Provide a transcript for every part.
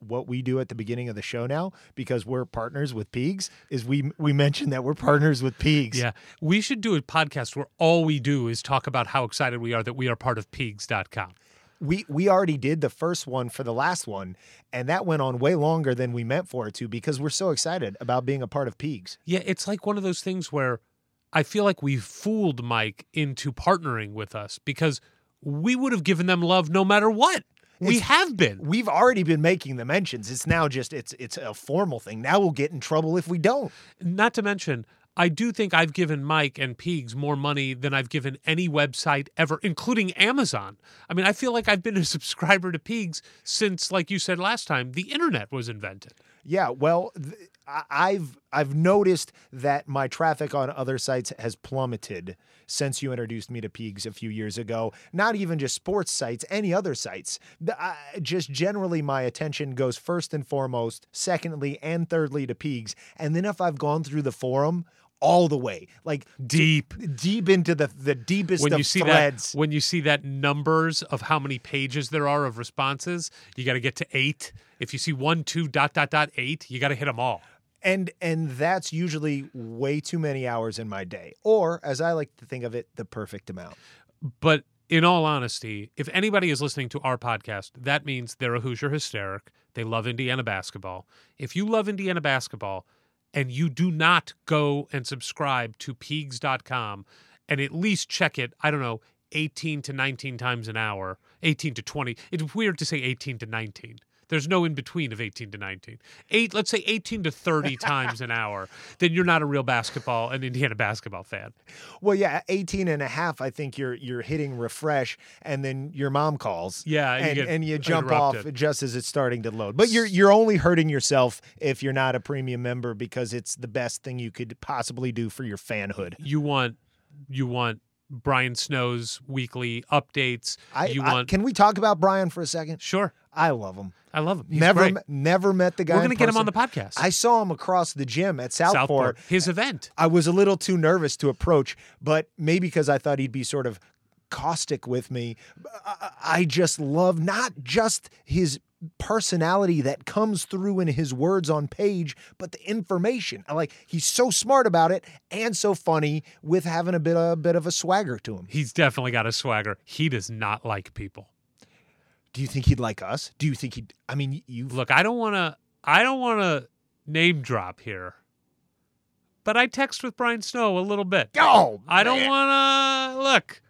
what we do at the beginning of the show now, because we're partners with Peegs, is we we mention that we're partners with Peegs. Yeah. We should do a podcast where all we do is talk about how excited we are that we are part of peegs.com. We we already did the first one for the last one, and that went on way longer than we meant for it to because we're so excited about being a part of Peegs. Yeah, it's like one of those things where I feel like we fooled Mike into partnering with us because we would have given them love no matter what. We have been. We've already been making the mentions. It's now just it's it's a formal thing. Now we'll get in trouble if we don't. Not to mention, I do think I've given Mike and Peegs more money than I've given any website ever, including Amazon. I mean, I feel like I've been a subscriber to Peegs since, like you said last time, the internet was invented. Yeah, well, th- I've I've noticed that my traffic on other sites has plummeted since you introduced me to Peegs a few years ago. Not even just sports sites, any other sites. I- just generally, my attention goes first and foremost, secondly and thirdly to Peegs, and then if I've gone through the forum. All the way, like Deep. deep into the the deepest when of you see threads. that when you see that numbers of how many pages there are of responses you got to get to eight if you see one two dot dot dot eight you got to hit them all and and that's usually way too many hours in my day, or as I like to think of it, the perfect amount. but in all honesty if anybody is listening to our podcast that means they're a hoosier hysteric. They love indiana basketball. If you love indiana basketball and you do not go and subscribe to peegs.com and at least check it i don't know 18 to 19 times an hour 18 to 20 it's weird to say 18 to 19 there's no in between of 18 to 19 eight let's say 18 to 30 times an hour then you're not a real basketball an indiana basketball fan Well, yeah, 18 and a half, I think you're you're hitting refresh and then your mom calls. Yeah, you and, get and you jump off just as it's starting to load. But you're you're only hurting yourself if you're not a premium member because it's the best thing you could possibly do for your fanhood. you want you want Brian Snow's weekly updates. I, you I- want can we talk about Brian for a second? sure. I love him. I love him. He's never great. never met the guy. We're gonna get him on the podcast. I saw him across the gym at Southport. Southport, his event. I was a little too nervous to approach, but maybe because I thought he'd be sort of caustic with me. I just love not just his personality that comes through in his words on page, but the information. Like he's so smart about it and so funny with having a bit a bit of a swagger to him. He's definitely got a swagger. He does not like people. Do you think he'd like us? Do you think he'd I mean you Look, I don't want to. I don't want to name drop here, but I text with Brian Snow a little bit. Oh, I don't want to look.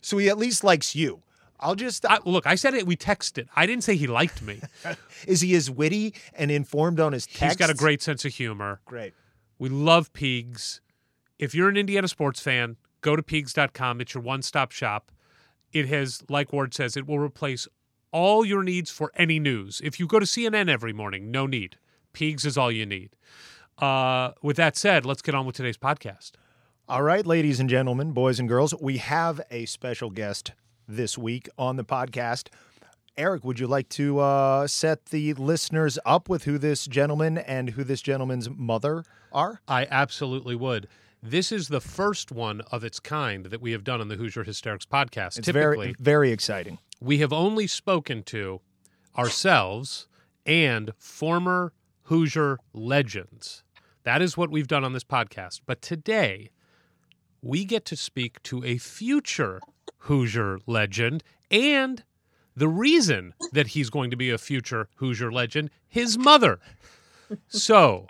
So he at least likes you. I'll just I, look, I said it. We texted. I didn't say he liked me. is he as witty and informed on his text? He's got a great sense of humor. great. We love Peegs. If you're an Indiana sports fan, go to peegs.com. It's your one stop shop. It has, like Ward says, it will replace all your needs for any news. If you go to CNN every morning, no need. Peegs is all you need. Uh, with that said, let's get on with today's podcast. All right, ladies and gentlemen, boys and girls, we have a special guest this week on the podcast. Eric, would you like to uh, set the listeners up with who this gentleman and who this gentleman's mother are? I absolutely would. This is the first one of its kind that we have done on the Hoosier Hysterics podcast. It's Typically, very, very exciting. we have only spoken to ourselves and former Hoosier legends. That is what we've done on this podcast. But today, we get to speak to a future Hoosier legend and the reason that he's going to be a future Hoosier legend, his mother. So,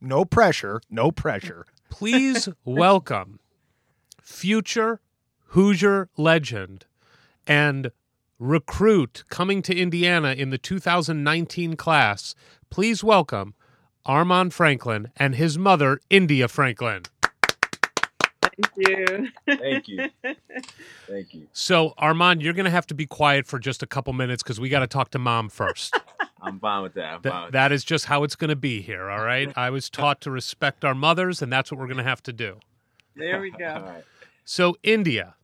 No pressure. No pressure. please welcome future Hoosier legend and recruit coming to Indiana in the 2019 class. Please welcome Armaan Franklin and his mother, India Franklin. Thank you. Thank you. Thank you. So, Armaan, you're going to have to be quiet for just a couple minutes because we got to talk to mom first. I'm fine with that. I'm Th- fine with that is just how it's going to be here, all right? I was taught to respect our mothers, and that's what we're going to have to do. There we go. right. So, India,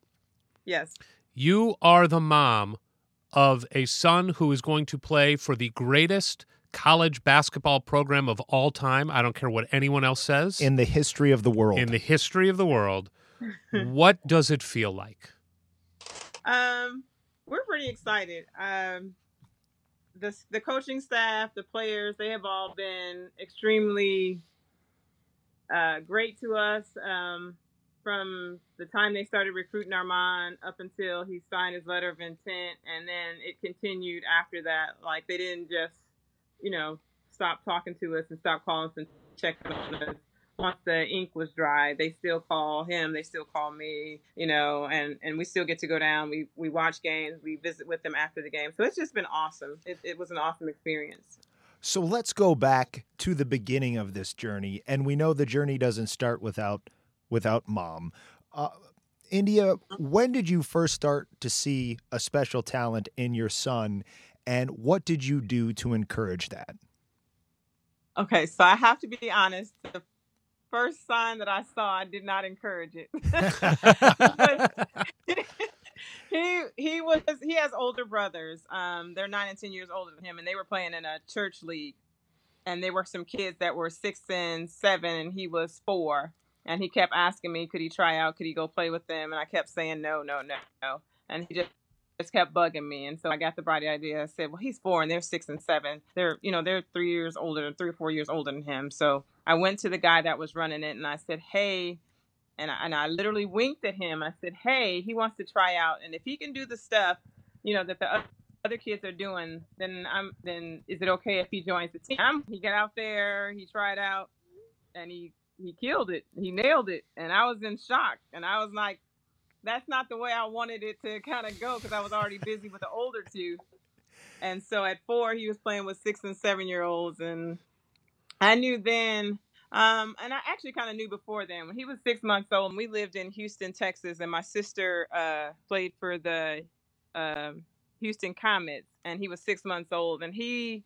Yes. You are the mom of a son who is going to play for the greatest college basketball program of all time. I don't care what anyone else says. In the history of the world. in the history of the world. what does it feel like? Um, we're pretty excited. Um, the the coaching staff, the players, they have all been extremely uh, great to us. Um, from the time they started recruiting Armaan up until he signed his letter of intent, and then it continued after that. Like they didn't just, you know, stop talking to us and stop calling us and checking on us. Once the ink was dry, they still call him. They still call me, you know, and and we still get to go down. We we watch games. We visit with them after the game. So it's just been awesome. It, it was an awesome experience. So let's go back to the beginning of this journey, and we know the journey doesn't start without without mom. Uh, India, when did you first start to see a special talent in your son, and what did you do to encourage that? Okay, so I have to be honest. The first sign that I saw, I did not encourage it. he he was he has older brothers. Um, they're nine and ten years older than him, and they were playing in a church league. And there were some kids that were six and seven, and he was four. And he kept asking me, could he try out? Could he go play with them? And I kept saying no, no, no, no. And he just just kept bugging me. And so I got the bright idea. I said, well, he's four and they're six and seven. They're, you know, they're three years older, three or four years older than him. So I went to the guy that was running it and I said, hey, and I, and I literally winked at him. I said, hey, he wants to try out. And if he can do the stuff, you know, that the oth- other kids are doing, then I'm, then is it okay if he joins the team? He got out there, he tried out and he, he killed it. He nailed it. And I was in shock. And I was like, that's not the way I wanted it to kind of go because I was already busy with the older two. And so at four, he was playing with six and seven year olds. And I knew then, um, and I actually kind of knew before then, when he was six months old, and we lived in Houston, Texas, and my sister uh, played for the um Houston Comets, and he was six months old. And he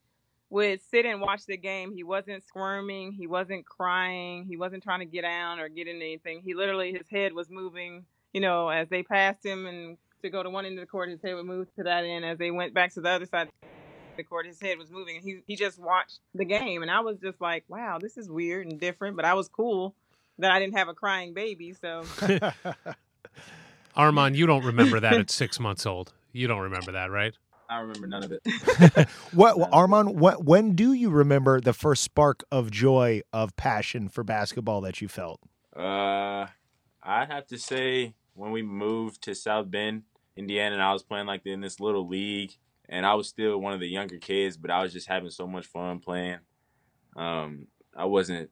would sit and watch the game. He wasn't squirming, he wasn't crying, he wasn't trying to get down or get in anything. He literally, his head was moving you know, as they passed him and to go to one end of the court, his head would move to that end. As they went back to the other side of the court, his head was moving. And he he just watched the game, and I was just like, wow, this is weird and different. But I was cool that I didn't have a crying baby. So Armaan, you don't remember that at six months old. You don't remember that, right? I remember none of it. What, Armaan? When, when do you remember the first spark of joy, of passion for basketball that you felt? Uh, I'd have to say when we moved to South Bend, Indiana, and I was playing like in this little league, and I was still one of the younger kids, but I was just having so much fun playing. Um, I wasn't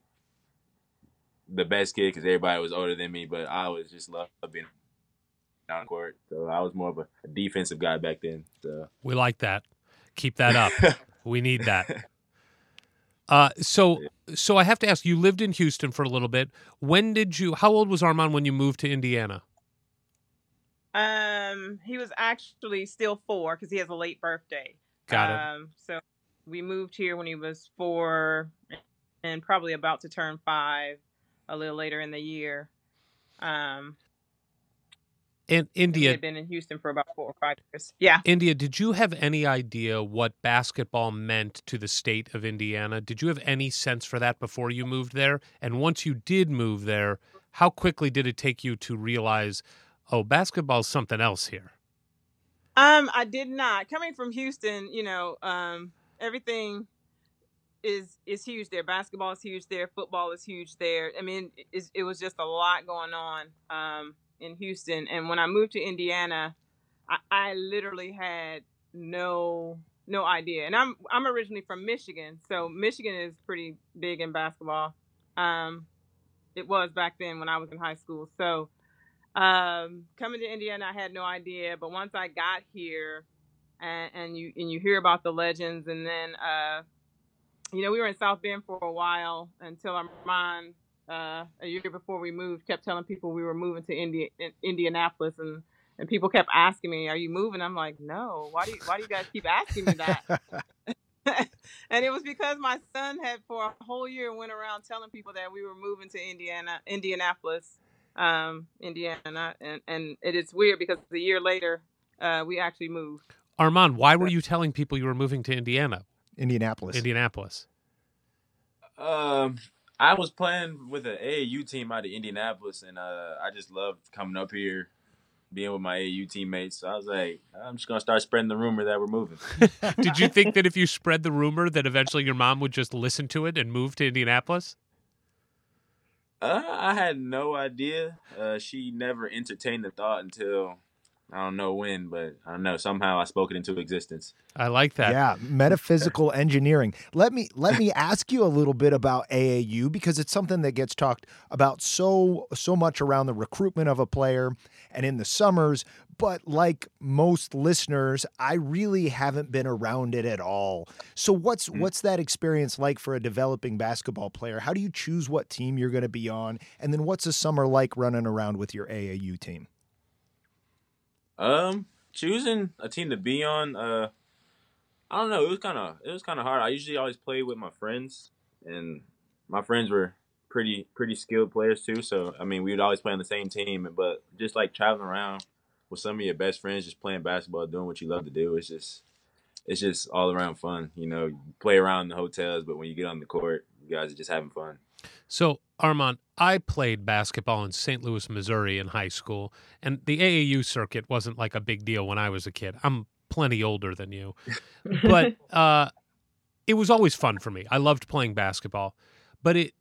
the best kid because everybody was older than me, but I was just love being down the court. So I was more of a, a defensive guy back then. So We like that. Keep that up. we need that. Uh, so, so I have to ask. You lived in Houston for a little bit. When did you? How old was Armaan when you moved to Indiana? Um, he was actually still four because he has a late birthday. Got it. Um, so we moved here when he was four and probably about to turn five a little later in the year. Um, And And India, had been in Houston for about four or five years. Yeah. India, did you have any idea what basketball meant to the state of Indiana? Did you have any sense for that before you moved there? And once you did move there, how quickly did it take you to realize, oh, basketball's something else here? Um, I did not. Coming from Houston, you know, um, everything is is huge there. Basketball is huge there. Football is huge there. I mean, it, it was just a lot going on um, in Houston. And when I moved to Indiana, I, I literally had no no idea. And I'm I'm originally from Michigan, so Michigan is pretty big in basketball. Um, it was back then when I was in high school. So um, coming to Indiana, I had no idea. But once I got here, and, and you and you hear about the legends, and then uh, you know we were in South Bend for a while until our mom uh, a year before we moved kept telling people we were moving to Indi- in Indianapolis, and and people kept asking me, "Are you moving?" I'm like, "No. Why do you, why do you guys keep asking me that?" and it was because my son had for a whole year went around telling people that we were moving to Indiana, Indianapolis, um, Indiana, and and it is weird because a year later uh, we actually moved. Armaan, why were you telling people you were moving to Indiana, Indianapolis. Indianapolis? Um, I was playing with an AAU team out of Indianapolis, and uh, I just loved coming up here, being with my AAU teammates. So I was like, I'm just gonna start spreading the rumor that we're moving. Did you think that if you spread the rumor that eventually your mom would just listen to it and move to Indianapolis? Uh, I had no idea. Uh, she never entertained the thought until I don't know when, but I don't know. Somehow I spoke it into existence. I like that. Yeah, metaphysical engineering. Let me let me ask you a little bit about AAU because it's something that gets talked about so so much around the recruitment of a player and in the summers, but like most listeners, I really haven't been around it at all. So what's what's that experience like for a developing basketball player? How do you choose what team you're going to be on? And then what's a summer like running around with your AAU team? Um, choosing a team to be on, uh, I don't know. It was kind of it was kind of hard. I usually always play with my friends, and my friends were pretty pretty skilled players too. So I mean, we would always play on the same team. But just like traveling around with some of your best friends, just playing basketball, doing what you love to do, it's just it's just all around fun. You know, you play around in the hotels, but when you get on the court, you guys are just having fun. So, Armaan, I played basketball in St. Louis, Missouri in high school, and the AAU circuit wasn't like a big deal when I was a kid. I'm plenty older than you. But uh, it was always fun for me. I loved playing basketball, but it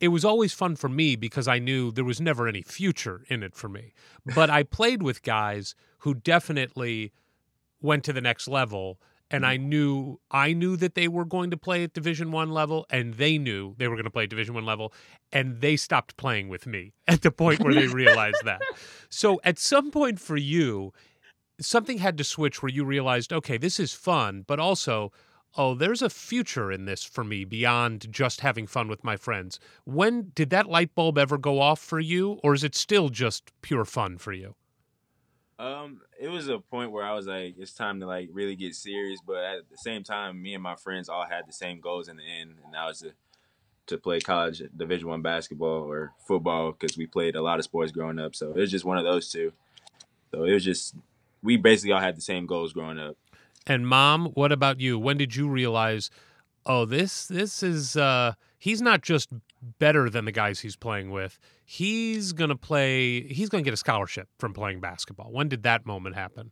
it was always fun for me because I knew there was never any future in it for me. But I played with guys who definitely went to the next level and mm-hmm. I knew I knew that they were going to play at Division 1 level and they knew they were going to play at Division 1 level and they stopped playing with me at the point where they realized that. So at some point for you something had to switch where you realized okay, this is fun, but also oh, there's a future in this for me beyond just having fun with my friends. When did that light bulb ever go off for you or is it still just pure fun for you? Um, it was a point where I was like, it's time to like really get serious. But at the same time, me and my friends all had the same goals in the end, and that was to to play college Division One basketball or football because we played a lot of sports growing up. So it was just one of those two. So it was just we basically all had the same goals growing up. And mom, what about you? When did you realize, oh, this this is uh he's not just better than the guys he's playing with. He's to play he's to get a scholarship from playing basketball. When did that moment happen?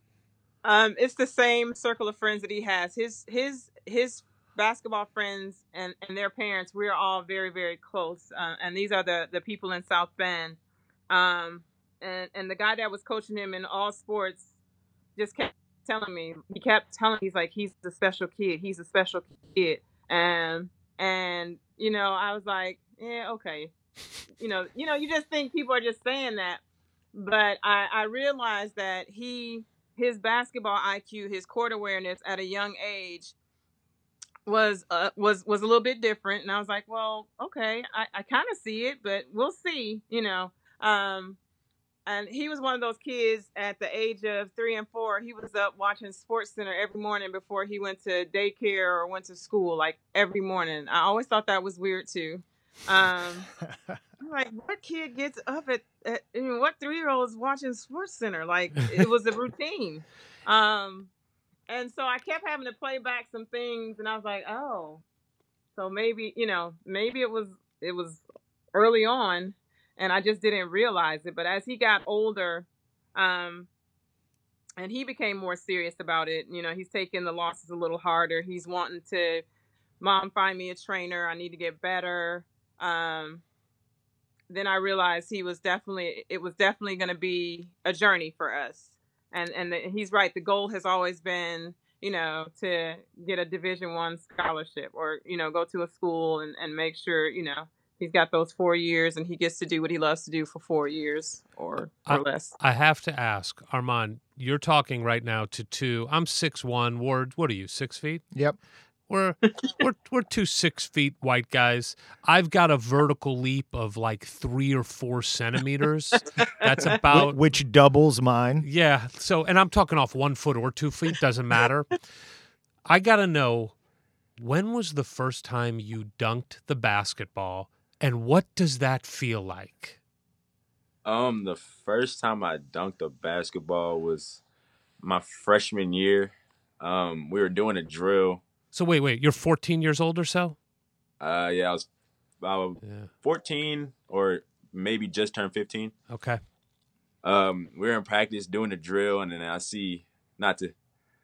Um, it's the same circle of friends that he has. His his his basketball friends and and their parents. We're all very very close. Uh, and these are the the people in South Bend. Um, and and the guy that was coaching him in all sports just kept telling me. He kept telling me he's like he's a special kid. He's a special kid. And and you know I was like yeah okay. You know you know you just think people are just saying that, but I I realized that he his basketball IQ, his court awareness at a young age was uh, was was a little bit different, and I was like, well, okay, I, I kind of see it, but we'll see, you know. Um, and he was one of those kids at the age of three and four. He was up watching Sports Center every morning before he went to daycare or went to school, like every morning. I always thought that was weird too. Um, I'm like, what kid gets up at, at I mean, what three year old is watching Sports Center? Like it was a routine. Um, and so I kept having to play back some things, and I was like, oh, so maybe you know, maybe it was it was early on, and I just didn't realize it. But as he got older, um, and he became more serious about it, you know, he's taking the losses a little harder. He's wanting to, mom, find me a trainer. I need to get better. Um, then I realized he was definitely it was definitely going to be a journey for us. And and the, he's right. The goal has always been you know to get a Division One scholarship or you know go to a school and and make sure you know he's got those four years and he gets to do what he loves to do for four years or or I, less. I have to ask, Armaan, you're talking right now to two. I'm six one. Ward, what are you? Six feet? Yep. We're we're we're two six feet white guys. I've got a vertical leap of like three or four centimeters. That's about which doubles mine. yeah. So, and I'm talking off one foot or two feet. Doesn't matter. I gotta know when was the first time you dunked the basketball, and what does that feel like? Um, the first time I dunked a basketball was my freshman year. Um, we were doing a drill. So wait, wait. You're 14 years old or so? Uh, yeah, I was about Yeah. 14 or maybe just turned 15. Okay. Um, we were in practice doing a drill, and then I see not to,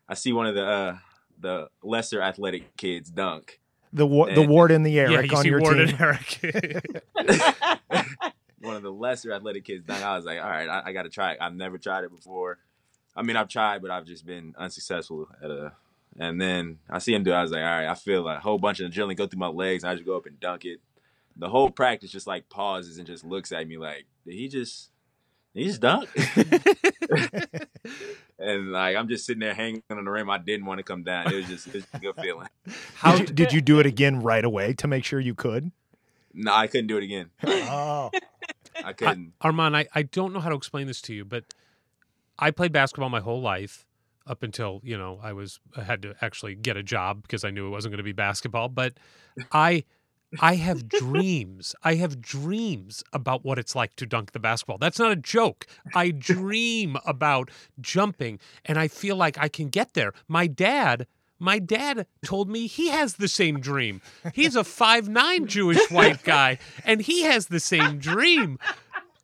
I see one of the uh the lesser athletic kids dunk. The wa- the eh, And- ward in the yeah, Eric you on see your Ward team. and Eric. one of the lesser athletic kids dunk. I was like, all right, I, I got to try it. I've never tried it before. I mean, I've tried, but I've just been unsuccessful at a. And then I see him do. it. I was like, all right, I feel like a whole bunch of adrenaline go through my legs, and I just go up and dunk it. The whole practice just like pauses and just looks at me like, did he just, did he just dunk? and like I'm just sitting there hanging on the rim. I didn't want to come down. It was just, it was a good feeling. How did you, did you do it again right away to make sure you could? No, I couldn't do it again. Oh, I couldn't. Armaan, I, I don't know how to explain this to you, but I played basketball my whole life up until, you know, I was I had to actually get a job because I knew it wasn't going to be basketball, but I I have dreams. I have dreams about what it's like to dunk the basketball. That's not a joke. I dream about jumping and I feel like I can get there. My dad my dad told me he has the same dream. He's a five nine Jewish white guy, and he has the same dream.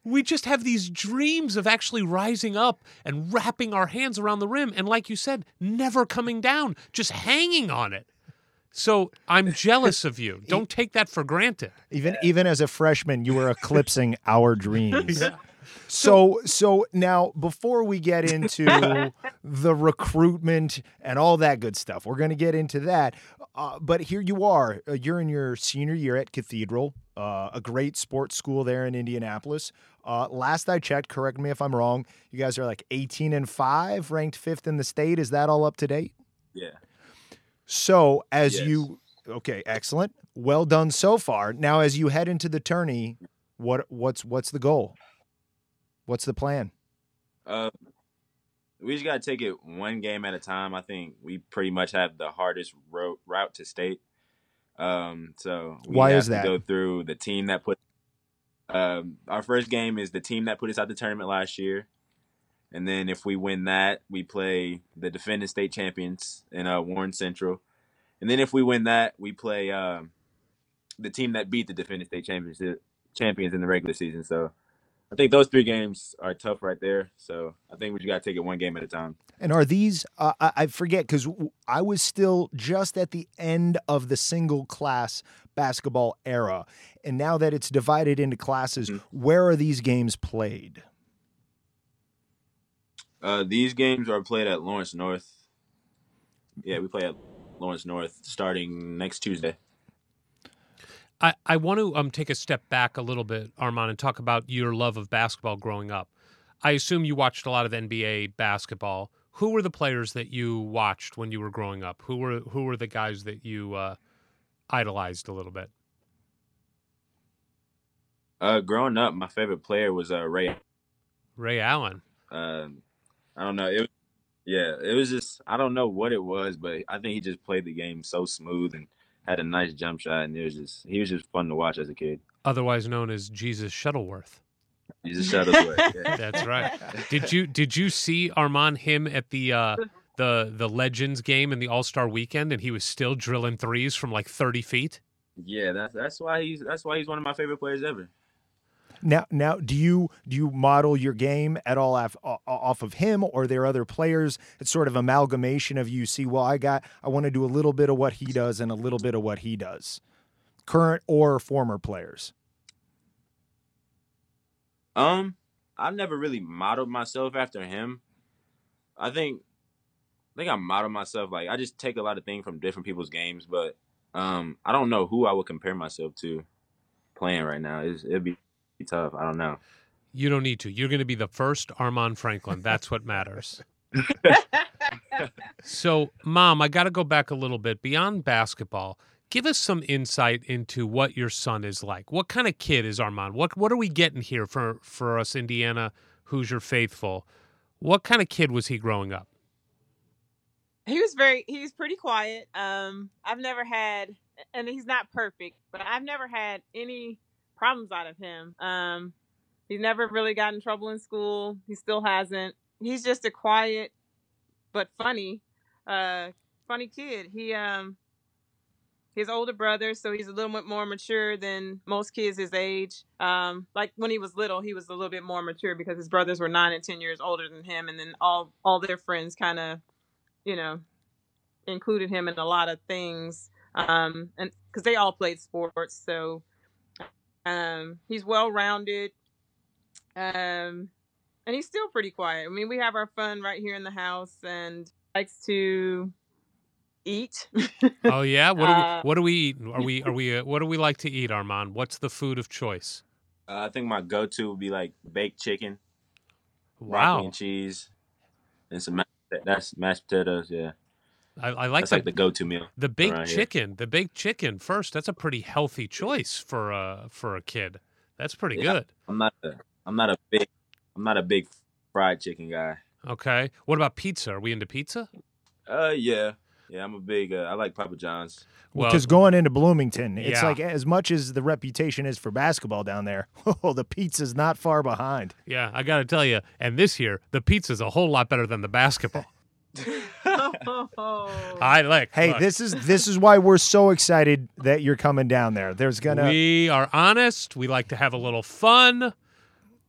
We just have these dreams of actually rising up and wrapping our hands around the rim, and like you said, never coming down, just hanging on it. So I'm jealous of you. Don't take that for granted. even even as a freshman, you were eclipsing our dreams. So so now before we get into the recruitment and all that good stuff, we're going to get into that. Uh, but here you are. Uh, you're in your senior year at Cathedral, uh, a great sports school there in Indianapolis. Uh, last I checked, correct me if I'm wrong. You guys are like 18 and five, ranked fifth in the state. Is that all up to date? Yeah. So as Yes. you okay, excellent. Well done so far. Now as you head into the tourney, what what's what's the goal? What's the plan? Uh, we just gotta take it one game at a time. I think we pretty much have the hardest ro- route to state. Um, so we Why have is to that? go through the team that put. Um, our first game is the team that put us out the tournament last year, and then if we win that, we play the defending state champions in uh, Warren Central, and then if we win that, we play um, the team that beat the defending state champions champions in the regular season. So I think those three games are tough right there. So I think we just got to take it one game at a time. And are these? Uh, I, forget because I was still just at the end of the single class basketball era, and now that it's divided into classes, Mhm. where are these games played? Uh, these games are played at Lawrence North. Yeah, we play at Lawrence North starting next Tuesday. I, I want to um take a step back a little bit, Armaan, and talk about your love of basketball growing up. I assume you watched a lot of NBA basketball. Who were the players that you watched when you were growing up? Who were who were the guys that you uh, idolized a little bit? Uh, growing up, my favorite player was uh, Ray. Ray Allen. Um, I don't know. It was, yeah, it was just I don't know what it was, but I think he just played the game so smooth and had a nice jump shot, and it was just he was just fun to watch as a kid. otherwise known as Jesus Shuttleworth. A Shuttleworth. Yeah. That's right. Did you did you see Armaan him at the uh, the the Legends game in the All Star Weekend, and he was still drilling threes from like thirty feet? yeah, that's that's why he's that's why he's one of my favorite players ever. Now, now, do you do you model your game at all off, off of him, or are there other players? It's sort of amalgamation of you see. Well, I got I want to do a little bit of what he does and a little bit of what he does. Current or former players. Um, I've never really modeled myself after him. I think I think I model myself like I just take a lot of things from different people's games, but um, I don't know who I would compare myself to playing right now. It's, it'd be tough. I don't know. You don't need to. You're going to be the first Armaan Franklin. That's what matters. so, mom, I got to go back a little bit beyond basketball. Give us some insight into what your son is like. What kind of kid is Armaan? What what are we getting here for for us Indiana Hoosier faithful? What kind of kid was he growing up? he was very he was pretty quiet um i've never had and he's not perfect but i've never had any problems out of him. Um he's never really got in trouble in school. He still hasn't. He's just a quiet but funny uh funny kid. He um his older brother so he's a little bit more mature than most kids his age. Um like when he was little he was a little bit more mature because his brothers were nine and ten years older than him and then all all their friends kind of you know, included him in a lot of things. Um, and because they all played sports, so um, he's well rounded. Um, and he's still pretty quiet. I mean, we have our fun right here in the house, and likes to eat. oh yeah, what do we, Uh, what do we eat? Are we are we uh, what do we like to eat, Armaan? What's the food of choice? Uh, I think my go-to would be like baked chicken, broccoli Wow, and cheese, and some ma- that's mashed potatoes. Yeah, I, I like that's the like the go-to meal. the baked around here. chicken. The baked chicken first. That's a pretty healthy choice for a for a kid. That's pretty Yeah. good. I'm not a I'm not a big I'm not a big fried chicken guy. Okay. What about pizza? Are we into pizza? Uh, yeah, yeah. I'm a big. Uh, I like Papa John's. Well, Because going into Bloomington, it's Yeah. like as much as the reputation is for basketball down there, oh, the pizza's not far behind. yeah, I got to tell you. And this year, the pizza's a whole lot better than the basketball. I like. Hey, look, this is this is why we're so excited that you're coming down there. There's gonna We are honest. We like to have a little fun.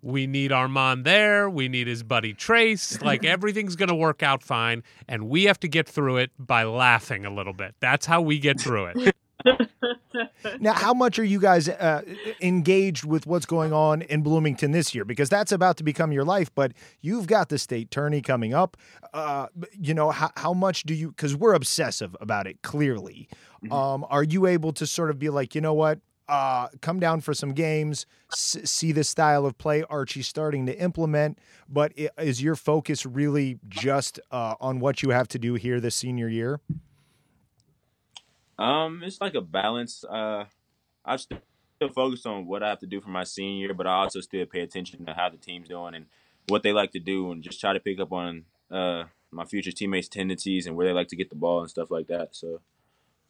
We need Armaan there. We need his buddy Trayce. Like everything's going to work out fine. And we have to get through it by laughing a little bit. That's how we get through it. now. How much are you guys uh, engaged with what's going on in Bloomington this year? Because that's about to become your life. But you've got the state tourney coming up. Uh, you know how how much do you? Because we're obsessive about it. Clearly, um, are you able to sort of be like, you know what? Uh, come down for some games, s- see the style of play Archie's starting to implement. But is your focus really just uh, on what you have to do here this senior year? Um, it's like a balance. Uh, I'm still focus on what I have to do for my senior year, but I also still pay attention to how the team's doing and what they like to do, and just try to pick up on uh my future teammates' tendencies and where they like to get the ball and stuff like that. So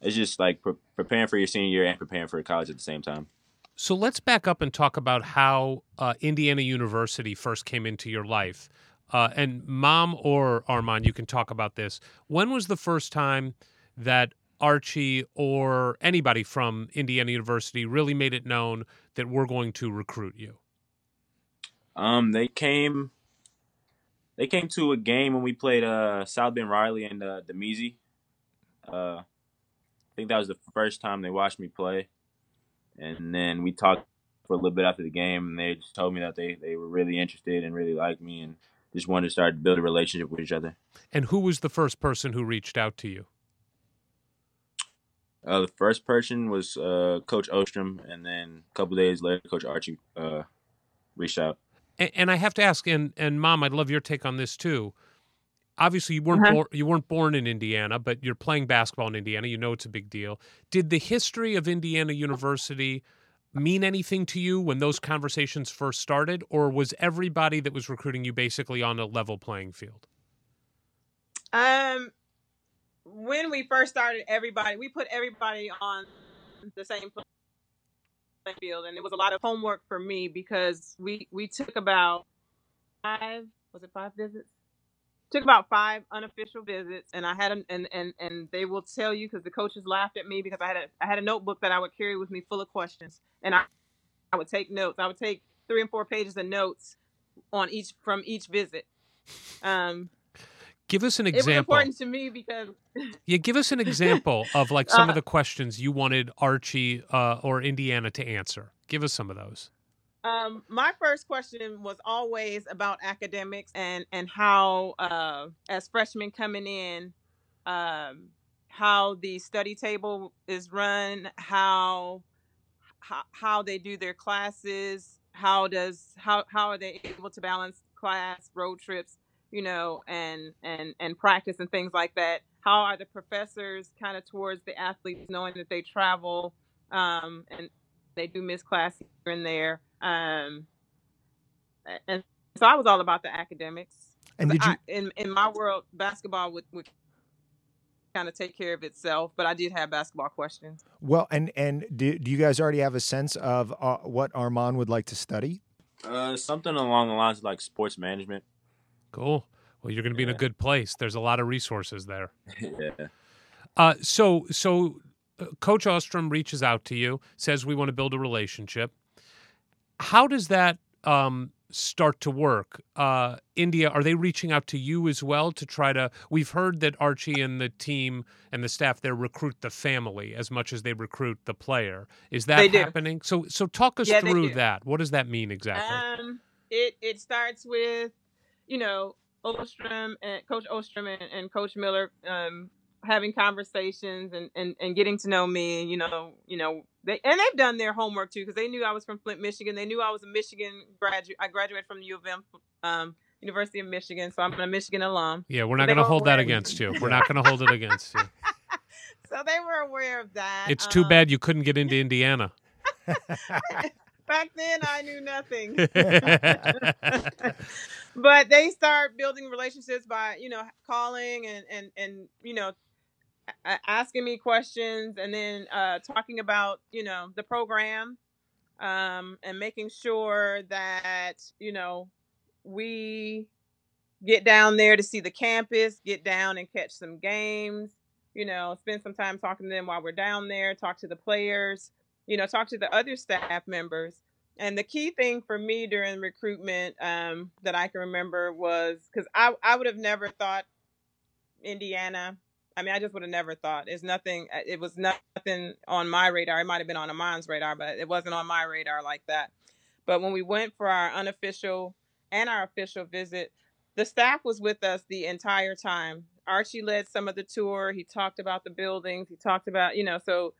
it's just like pre- preparing for your senior year and preparing for college at the same time. So let's back up and talk about how uh, Indiana University first came into your life. Uh, and mom or Armaan, you can talk about this. When was the first time that Archie or anybody from Indiana University really made it known that we're going to recruit you? Um, they came. They came to a game when we played uh South Bend Riley and uh, Damezi. Uh, I think that was the first time they watched me play, and then we talked for a little bit after the game, and they just told me that they they were really interested and really liked me, and just wanted to start to build a relationship with each other. And who was the first person who reached out to you? Uh, the first person was uh Coach Ostrom, and then a couple days later, Coach Archie uh reached out. And, and I have to ask, and and mom, I'd love your take on this too. Obviously, you weren't Uh-huh. born, you weren't born in Indiana, but you're playing basketball in Indiana. You know it's a big deal. Did the history of Indiana University mean anything to you when those conversations first started, or was everybody that was recruiting you basically on a level playing field? Um, when we first started, everybody we put everybody on the same. pl- field, and it was a lot of homework for me because we we took about five was it five visits? Took about five unofficial visits, and I had an, and and and they will tell you because the coaches laughed at me because I had a I had a notebook that I would carry with me full of questions, and I I would take notes. I would take three and four pages of notes on each from each visit. Um, Give us an it was example. important to me because Yeah, give us an example of like some of Uh, the questions you wanted Archie uh, or Indiana to answer. Give us some of those. Um, my first question was always about academics and and how, uh, as freshmen coming in, um, how the study table is run, how how, how they do their classes, how does how how are they able to balance class, road trips, you know, and and and practice and things like that. How are the professors kind of towards the athletes, knowing that they travel um, and they do miss class here and there. Um, and so I was all about the academics. And did you? I, in in my world, basketball would, would kind of take care of itself, but I did have basketball questions. Well, and and do, do you guys already have a sense of uh, what Armaan would like to study? Uh, something along the lines of like sports management. Cool. Well, you're going to be in a good place. There's a lot of resources there. yeah. Uh, so, so uh, Coach Ostrom reaches out to you, says we want to build a relationship. How does that um, start to work? Uh, India, are they reaching out to you as well to try to? We've heard that Archie and the team and the staff there recruit the family as much as they recruit the player. Is that happening? So, so talk us Yeah, through that. What does that mean exactly? Um, it it starts with, you know, Ostrom and Coach Ostrom and, and Coach Miller um, having conversations and, and, and getting to know me. You know, you know, they and they've done their homework too because they knew I was from Flint, Michigan. They knew I was a Michigan graduate. I graduated from the U of M, um, University of Michigan, so I'm a Michigan alum. yeah, we're not going to hold that against you. We're not going to hold it against you. So they were aware of that. It's too Um, bad you couldn't get into Indiana. Back then, I knew nothing. but they start building relationships by you know calling and and and you know asking me questions and then uh talking about you know the program um and making sure that you know we get down there to see the campus get down and catch some games you know spend some time talking to them while we're down there talk to the players you know talk to the other staff members and the key thing for me during recruitment um, that I can remember was because I, I would have never thought Indiana. I mean, I just would have never thought. It's nothing. uh, It was nothing on my radar. It might have been on Armaan's radar, but it wasn't on my radar like that. But when we went for our unofficial and our official visit, the staff was with us the entire time. Archie led some of the tour. He talked about the buildings. He talked about, you know, so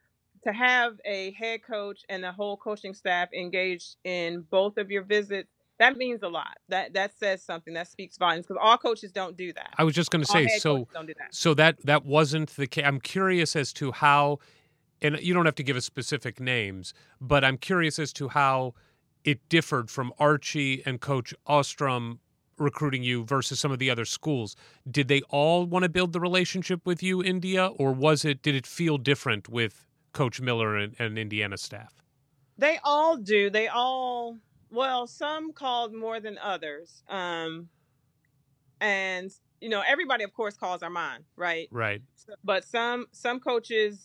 to have a head coach and the whole coaching staff engaged in both of your visits, that means a lot. That that says something. That speaks volumes because all coaches don't do that. I was just going to say, so don't do that. so that that wasn't the case. I'm curious as to how, and you don't have to give us specific names, but I'm curious as to how it differed from Archie and Coach Ostrom recruiting you versus some of the other schools. Did they all want to build the relationship with you, India, or was it? Did it feel different with Coach Miller and, and Indiana staff? They all do. They all well, some called more than others. Um and you know, everybody of course calls Armaan, right? Right. So- But some some coaches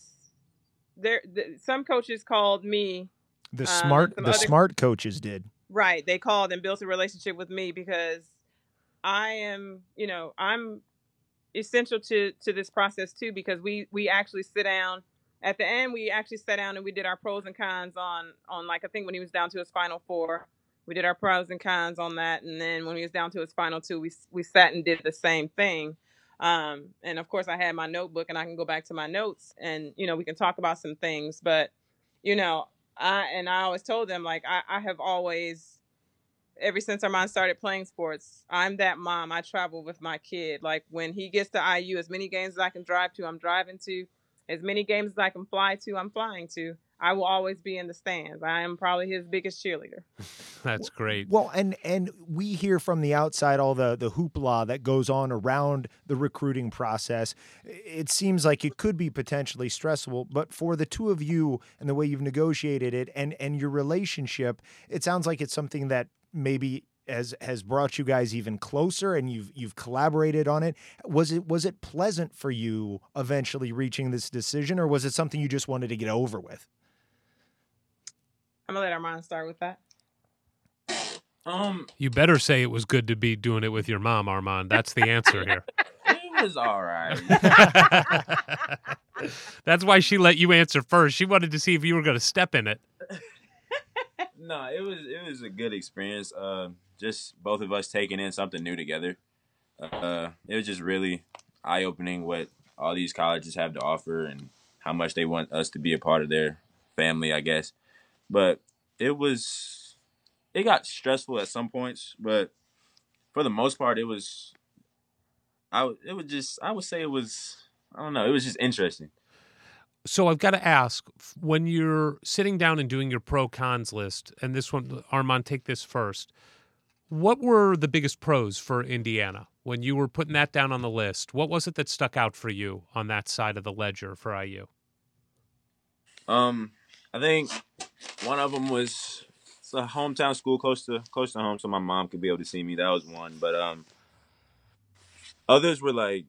there the, some coaches called me The Um, smart some the other- smart coaches did. Right. They called and built a relationship with me because I am, you know, I'm essential to to this process too because we we actually sit down at the end we actually sat down and we did our pros and cons on on like I think when he was down to his final four we did our pros and cons on that and then when he was down to his final two we we sat and did the same thing um and of course I had my notebook and I can go back to my notes and you know we can talk about some things but you know I and I always told them like I, I have always ever since Armaan started playing sports, I'm that mom. I travel with my kid. Like when he gets to IU, as many games as I can drive to, I'm driving to. As many games as I can fly to, I'm flying to. I will always be in the stands. I am probably his biggest cheerleader. That's great. Well, and and we hear from the outside all the the hoopla that goes on around the recruiting process. It seems like it could be potentially stressful, but for the two of you and the way you've negotiated it and and your relationship, it sounds like it's something that maybe has has brought you guys even closer and you've you've collaborated on it. Was it was it pleasant for you eventually reaching this decision or was it something you just wanted to get over with? I'm gonna let Armaan start with that. Um, You better say it was good to be doing it with your mom, Armaan. That's the answer here. it was all right. That's why she let you answer first. She wanted to see if you were going to step in it. no, it was it was a good experience. Uh, just both of us taking in something new together. Uh, it was just really eye opening what all these colleges have to offer and how much they want us to be a part of their family, I guess. But it was it got stressful at some points, but for the most part, it was. I it was just I would say it was I don't know it was just interesting. So I've got to ask when you're sitting down and doing your pro cons list, and this one, Armaan, take this first. What were the biggest pros for Indiana when you were putting that down on the list? What was it that stuck out for you on that side of the ledger for IU? Um, I think one of them was it's a hometown school close to close to home, so my mom could be able to see me. That was one, but um, others were like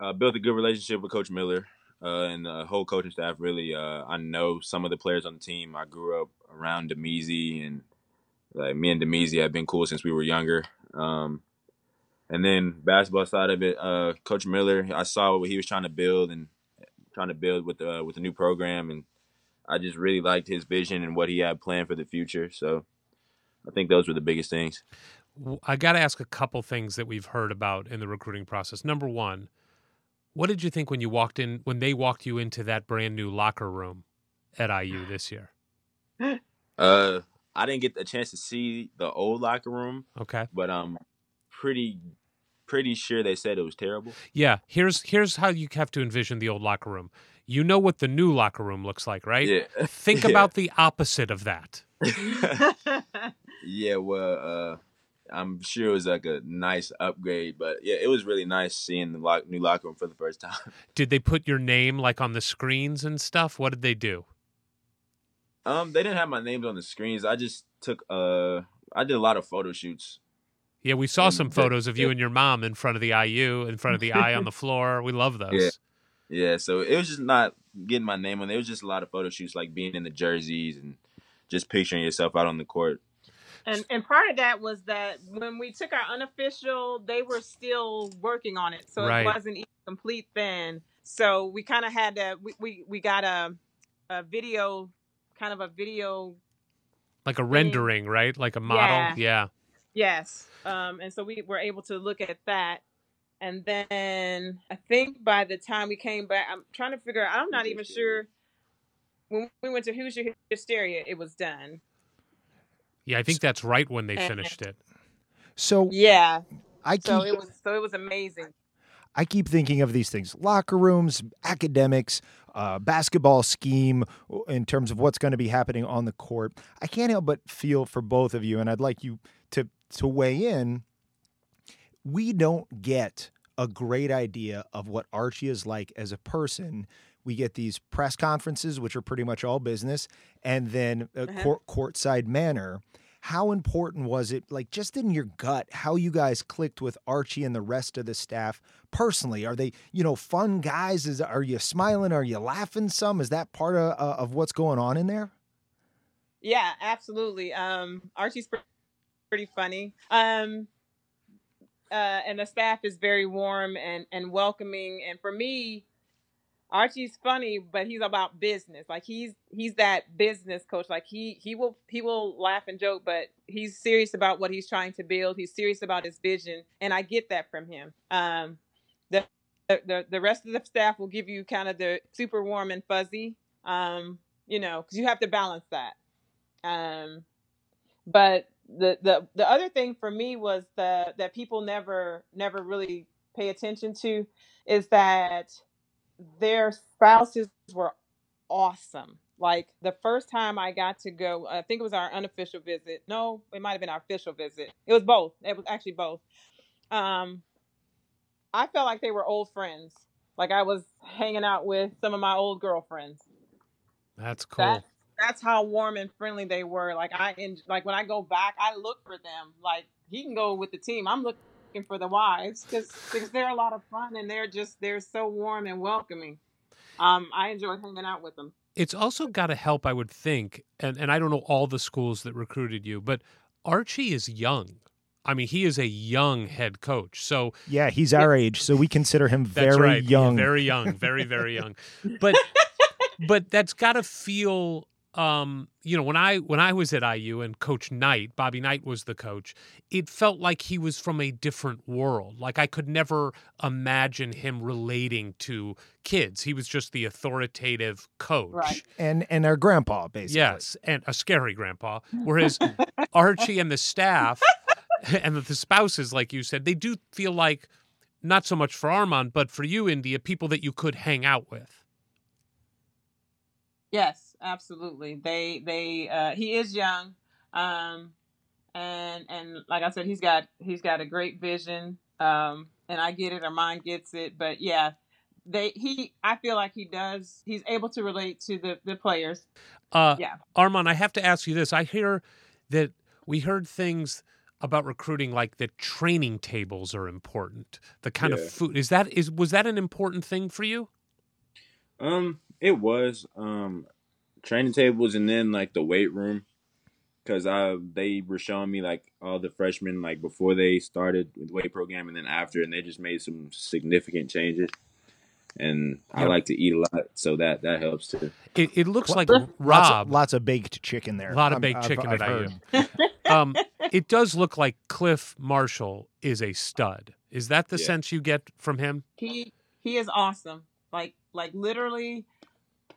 uh, built a good relationship with Coach Miller uh, and the whole coaching staff. Really, uh, I know some of the players on the team. I grew up around Damezi, and like me and Damezi have been cool since we were younger. Um, and then basketball side of it, uh, Coach Miller, I saw what he was trying to build and trying to build with the with the new program, and I just really liked his vision and what he had planned for the future. So I think those were the biggest things. I got to ask a couple things that we've heard about in the recruiting process. Number one, what did you think when you walked in, when they walked you into that brand new locker room at IU this year? Uh, I didn't get the chance to see the old locker room, Okay. but I'm pretty pretty sure they said it was terrible. Yeah, here's here's how you have to envision the old locker room. You know what the new locker room looks like, right? Yeah. Think Yeah. about the opposite of that. yeah, well, uh, I'm sure it was like a nice upgrade, but yeah, it was really nice seeing the lock, new locker room for the first time. Did they put your name like on the screens and stuff? What did they do? Um, they didn't have my names on the screens. I just took uh, I did a lot of photo shoots. Yeah, we saw And some the- photos of you and your mom in front of the IU, in front of the eye on the floor. We love those. Yeah. Yeah, so it was just not getting my name on. It was just a lot of photo shoots, like being in the jerseys and just picturing yourself out on the court. And and part of that was that when we took our unofficial, they were still working on it, so Right. it wasn't even complete then. So we kind of had to we, we we got a a video, kind of a video. Like a rendering, right? Like a model. Yeah. Yeah. Yes. Um, and so we were able to look at that. And then I think by the time we came back, I'm trying to figure out. I'm not even sure. When we went to Hoosier Hysteria, it was done. Yeah, I think that's right when they finished it. So Yeah. I keep So it was. So it was amazing. I keep thinking of these things locker rooms, academics, uh, basketball scheme in terms of what's going to be happening on the court. I can't help but feel for both of you, and I'd like you to, to weigh in. We don't get a great idea of what Archie is like as a person. We get these press conferences, which are pretty much all business, and then a Uh-huh. court, courtside manner. How important was it, like just in your gut, how you guys clicked with Archie and the rest of the staff personally? Are they, you know, fun guys? Is are you smiling? Are you laughing some? Is that part of, uh, of what's going on in there? Yeah, absolutely. Um, Archie's pretty funny. Um, uh, and the staff is very warm and, and welcoming. And for me, Archie's funny, but he's about business. Like he's he's that business coach. Like he he will he will laugh and joke, but he's serious about what he's trying to build. He's serious about his vision, and I get that from him. Um, the the the rest of the staff will give you kind of the super warm and fuzzy. Um, you know, because you have to balance that. Um, but the the the other thing for me was the that people never never really pay attention to is that their spouses were awesome. Like the first time I got to go, I think it was our unofficial visit. No, it might have been our official visit. It was both. It was actually both. Um, I felt like they were old friends. Like I was hanging out with some of my old girlfriends. That's cool. That, that's how warm and friendly they were. Like I, like when I go back, I look for them. Like he can go with the team. I'm looking for the wives because they're a lot of fun and they're just they're so warm and welcoming. Um, I enjoy hanging out with them. It's also got to help, I would think, and, and I don't know all the schools that recruited you, but Archie is young. I mean, he is a young head coach. So Yeah, he's our age, so we consider him very right, young. very young, very very young. But but that's got to feel um, you know, when I when I was at IU and Coach Knight, Bobby Knight was the coach, it felt like he was from a different world. Like I could never imagine him relating to kids. He was just the authoritative coach. Right. and and our grandpa basically. Yes, and a scary grandpa. Whereas Archie and the staff and the spouses, like you said, they do feel like not so much for Armaan, but for you, India, people that you could hang out with. Yes, absolutely. They they uh he is young. Um and and like I said, he's got he's got a great vision. Um and I get it, or mine gets it. But yeah, they he I feel like he does he's able to relate to the, the players. Uh, Yeah. Armaan, I have to ask you this. I hear that we heard things about recruiting like that training tables are important. The kind Yeah. of food is that is was that an important thing for you? Um, it was um training tables and then like the weight room because I they were showing me like all the freshmen like before they started with the weight program and then after and they just made some significant changes. And I like to eat a lot, so that that helps too. It, it looks like Lots Rob. of, lots of baked chicken there. A lot of I'm- baked I've- chicken I've at heard. IU. um, it does look like Clif Marshall is a stud. Is that the Yeah. sense you get from him? He he is awesome. Like like literally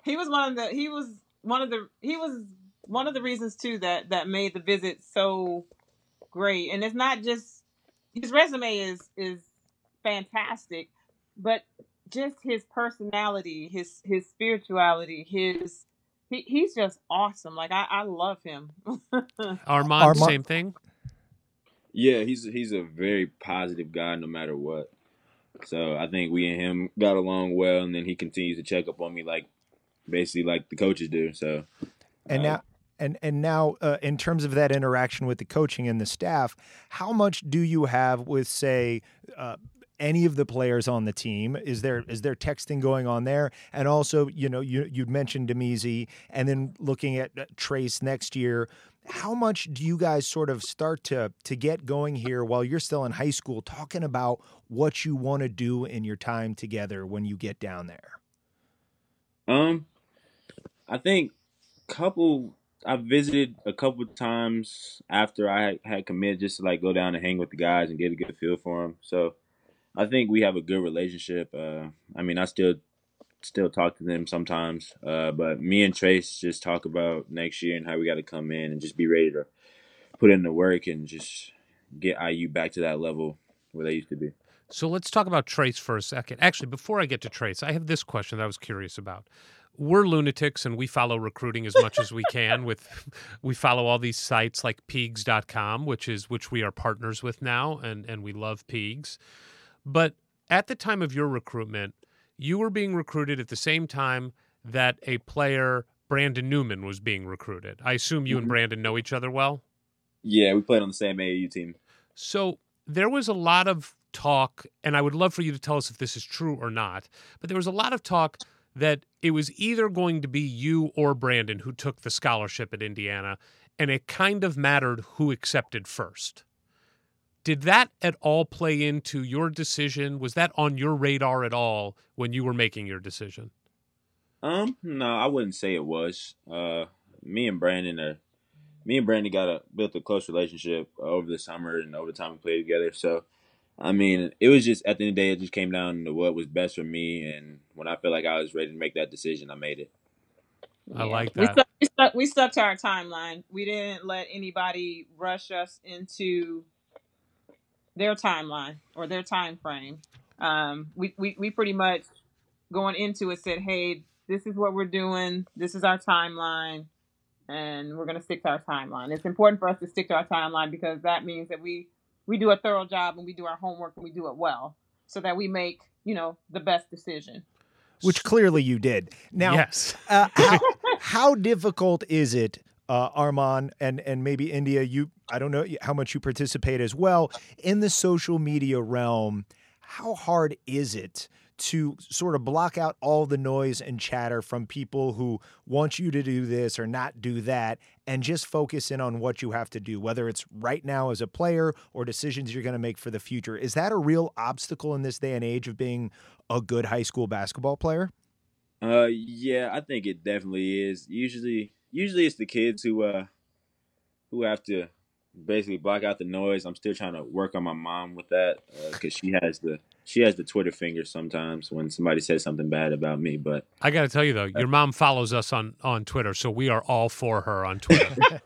he was one of the he was one of the he was one of the reasons too that that made the visit so great. And it's not just his resume is is fantastic, but just his personality, his his spirituality, his he, he's just awesome. Like I, I love him. Armaan, Armaan- same thing. Yeah, he's he's a very positive guy no matter what. So I think we and him got along well, and then he continues to check up on me like basically like the coaches do. So And Uh, now, and and now, uh, in terms of that interaction with the coaching and the staff, how much do you have with, say, uh, any of the players on the team? Is there is there texting going on there? And also, you know, you you mentioned Damezi, and then looking at uh, Trayce next year. How much do you guys sort of start to to get going here while you're still in high school, talking about what you want to do in your time together when you get down there? Um, I think couple. I visited a couple times after I had, committed just to like go down and hang with the guys and get a good feel for them. So I think we have a good relationship. Uh, I mean, I still still talk to them sometimes, uh, but me and Trayce just talk about next year and how we got to come in and just be ready to put in the work and just get IU back to that level where they used to be. So let's talk about Trayce for a second. Actually, before I get to Trayce, I have this question that I was curious about. We're lunatics and we follow recruiting as much as we can with we follow all these sites like peegs.com, which is which we are partners with now and and we love Peegs. But at the time of your recruitment, you were being recruited at the same time that a player Brandon Newman was being recruited. I assume you and Mhm. Brandon know each other well. Yeah, we played on the same AAU team. So there was a lot of talk, and I would love for you to tell us if this is true or not, but there was a lot of talk that it was either going to be you or Brandon who took the scholarship at Indiana, and it kind of mattered who accepted first. Did that at all play into your decision? Was that on your radar at all when you were making your decision? Um, no, I wouldn't say it was. Uh, me and Brandon are, me and Brandon got a built a close relationship over the summer and over the time we played together. So, I mean, it was just at the end of the day, it just came down to what was best for me, and when I felt like I was ready to make that decision, I made it. I like We that. stuck, we, stuck, we stuck to our timeline. We didn't let anybody rush us into their timeline or their time frame. Um, we, we, we pretty much going into it said, hey, this is what we're doing. This is our timeline, and we're going to stick to our timeline. It's important for us to stick to our timeline because that means that we we do a thorough job and we do our homework and we do it well, so that we make you know the best decision. which clearly you did. Now, yes. uh, how, how difficult is it, uh, Armaan, and and maybe India? You, I don't know how much you participate as well in the social media realm. How hard is it to sort of block out all the noise and chatter from people who want you to do this or not do that, and just focus in on what you have to do, whether it's right now as a player or decisions you're going to make for the future? Is that a real obstacle in this day and age of being a good high school basketball player? Uh, yeah, I think it definitely is. Usually, usually it's the kids who uh who have to basically block out the noise. I'm still trying to work on my mom with that because she has the she has the Twitter finger sometimes when somebody says something bad about me. But I got to tell you though, your mom follows us on on Twitter, so we are all for her on Twitter.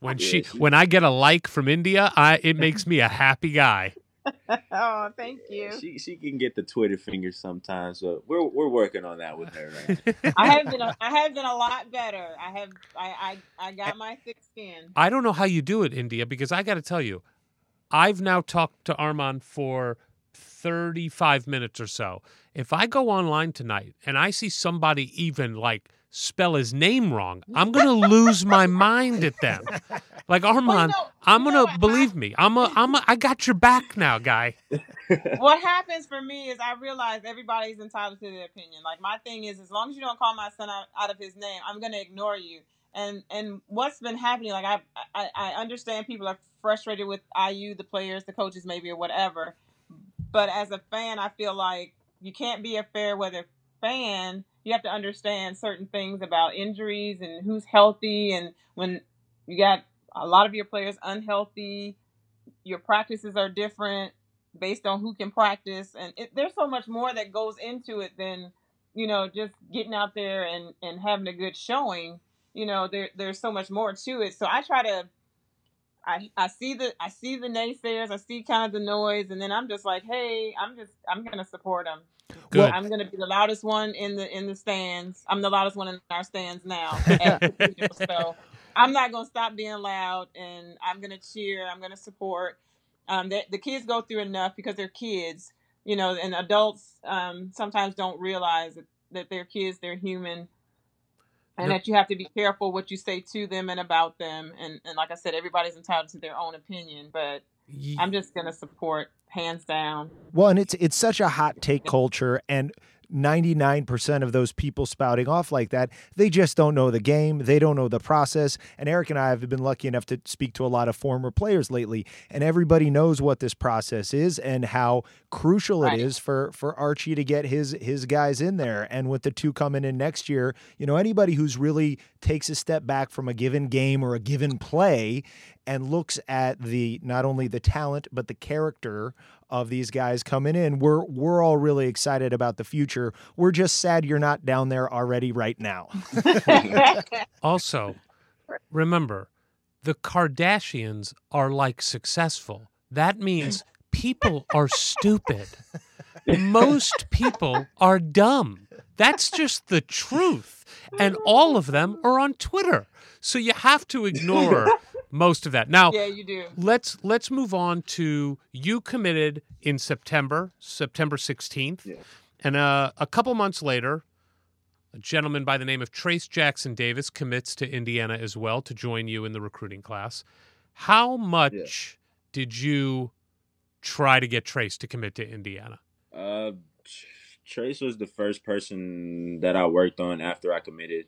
when Yeah, she, she- when I get a like from India, I it makes me a happy guy. oh, thank you. she she can get the Twitter finger sometimes. but we're we're working on that with her. Right? I have been a, I have been a lot better. I have I I, I got my thick skin. I don't know how you do it, India, because I got to tell you, I've now talked to Armaan for 35 minutes or so. If I go online tonight and I see somebody even like spell his name wrong, I'm going to lose my mind at them. Like Armaan, know- I'm going to believe me. I'm a I'm a I got your back now, guy. what happens for me is I realize everybody's entitled to their opinion. Like my thing is, as long as you don't call my son out, out of his name, I'm gonna ignore you. And and what's been happening, like I, I I understand people are frustrated with IU, the players, the coaches, maybe or whatever. But as a fan, I feel like you can't be a fair weather fan. You have to understand certain things about injuries and who's healthy, and when you got a lot of your players unhealthy, your practices are different based on who can practice. And it, there's so much more that goes into it than you know just getting out there and and having a good showing. You know there there's so much more to it. So i try to I, I see the I see the naysayers I see kind of the noise and then I'm just like hey I'm just I'm gonna support them Good. I'm gonna be the loudest one in the in the stands I'm the loudest one in our stands now at the Cathedral. so I'm not gonna stop being loud and I'm gonna cheer I'm gonna support um, the, the kids go through enough because they're kids, you know, and adults um, sometimes don't realize that, that they're kids, they're human, and that you have to be careful what you say to them and about them. And, and like I said, everybody's entitled to their own opinion, but I'm just going to support hands down. Well, and it's it's such a hot take culture, and 99% of those people spouting off like that, they just don't know the game. They don't know the process. And Eric and I have been lucky enough to speak to a lot of former players lately, and everybody knows what this process is and how crucial Right. it is for for Archie to get his his guys in there. And with the two coming in next year, you know, anybody who's really takes a step back from a given game or a given play and looks at the not only the talent but the character of these guys coming in, we're we're all really excited about the future. We're just sad you're not down there already right now. Also, remember, the Kardashians are like successful. That means people are stupid. Most people are dumb. That's just the truth. And all of them are on Twitter. So you have to ignore most of that. Now, yeah, you do. let's let's move on to you committed in September, September 16th. And uh, a couple months later, a gentleman by the name of Trayce Jackson Davis commits to Indiana as well to join you in the recruiting class. How much did you try to get Trayce to commit to Indiana? Uh, Trayce was the first person that I worked on after I committed.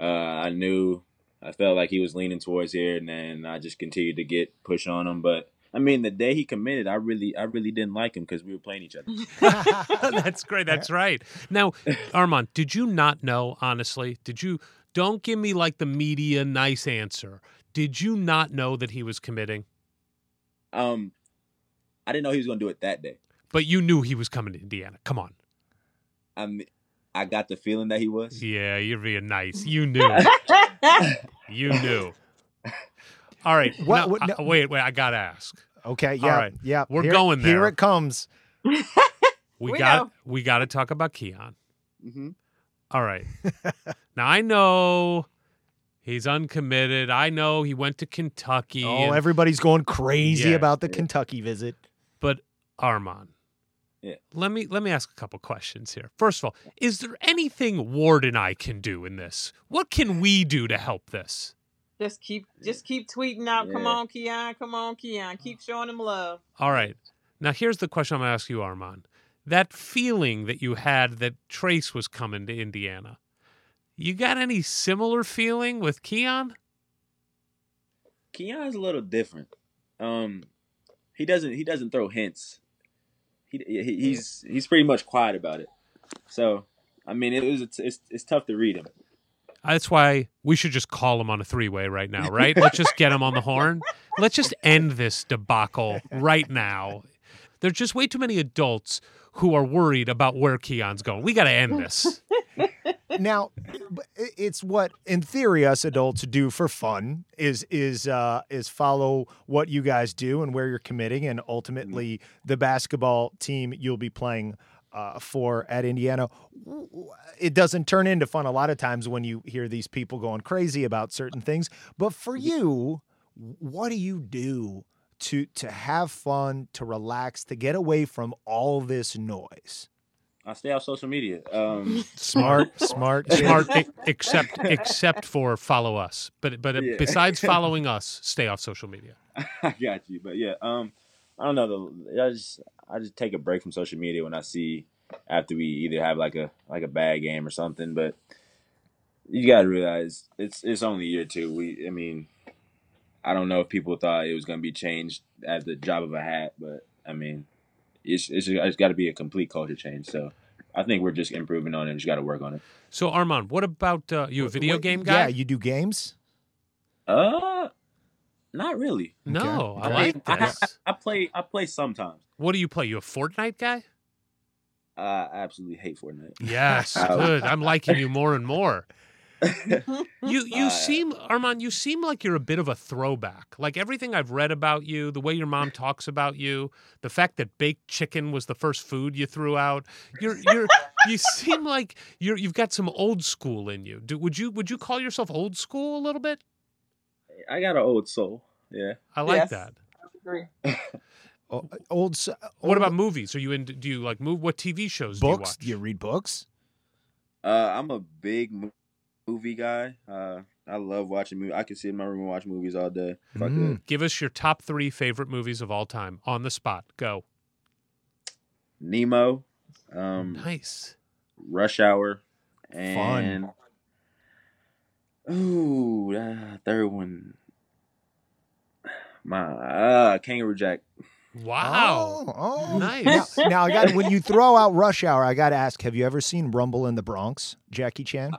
Uh, I knew I felt like he was leaning towards here, and then I just continued to get push on him. But I mean, the day he committed, I really, I really didn't like him because we were playing each other. That's great. That's right. Now, Armaan, did you not know, honestly? Did you, don't give me like the media nice answer. Did you not know that he was committing? Um, I didn't know he was gonna do it that day. But you knew he was coming to Indiana. Come on. I mean, I got the feeling that he was. Yeah, you're being nice. You knew. You knew. All right. What- now- what- uh, no- wait, wait. I gotta ask. Okay, yeah, right. yeah. We're Here- going Here it comes. We, We got. know. We got to talk about Keion. hmm All right. now I know he's uncommitted. I know he went to Kentucky. Oh, and- everybody's going crazy Yeah. about the Kentucky visit. but Armaan. Yeah. Let me let me ask a couple questions here. First of all, is there anything Ward and I can do in this? What can we do to help this? Just keep just keep tweeting out. Come on, Keion. Come on, Keion. Keep showing him love. All right. Now here's the question I'm gonna ask you, Armaan. That feeling that you had that Trayce was coming to Indiana. You got any similar feeling with Keion? Keion's a little different. Um, he doesn't he doesn't throw hints. He, he he's he's pretty much quiet about it. So I mean, it was it's it's, it's tough to read him. That's why we should just call him on a three way right now, right? Let's just get him on the horn. Let's just end this debacle right now. There's just way too many adults who are worried about where Keion's going. We got to end this. Now it's what in theory us adults do for fun is is uh is follow what you guys do and where you're committing and ultimately the basketball team you'll be playing uh, for at Indiana. It doesn't turn into fun a lot of times when you hear these people going crazy about certain things but for you what do you do to to have fun to relax to get away from all this noise I stay off social media. Um, smart smart Smart, except except for follow us. But but Yeah. besides following us, stay off social media. I got you, but yeah, um, I don't know. The, I just I just take a break from social media when I see after we either have like a like a bad game or something. But you got to realize it's it's only year two. We I mean, I don't know if people thought it was going to be changed at the drop of a hat, but I mean, it's it's, it's got to be a complete culture change. So I think we're just improving on it. and Just got to work on it. So Armaan, what about uh, you? A video Wait, game guy? Yeah, you do games. Uh, not really. no, I like this. I play I play sometimes. What do you play? You a Fortnite guy? I absolutely hate Fortnite. Yes, good. I'm liking you more and more. You you Uh, seem Armaan, you seem like you're a bit of a throwback. Like everything I've read about you, the way your mom talks about you, the fact that baked chicken was the first food you threw out. You're you're you seem like you're you've got some old school in you. Do, would you would you call yourself old school a little bit? I got an old soul. Yeah. I like Yes. that. Agree. O- Old. What about movies? Are you in do you like move what TV shows books? do you Do you read books? Uh, I'm a big mo- movie guy. Uh, I love watching movies. I can sit in my room and watch movies all day. If I Mm. could. Give us your top 3 favorite movies of all time on the spot. Go. Nemo, um, Nice. Rush Hour, and ooh, that third one. My uh, Kangaroo Jack. Wow. Oh, oh. Nice. Now, now I got when you throw out Rush Hour, I got to ask: Have you ever seen Rumble in the Bronx, Jackie Chan?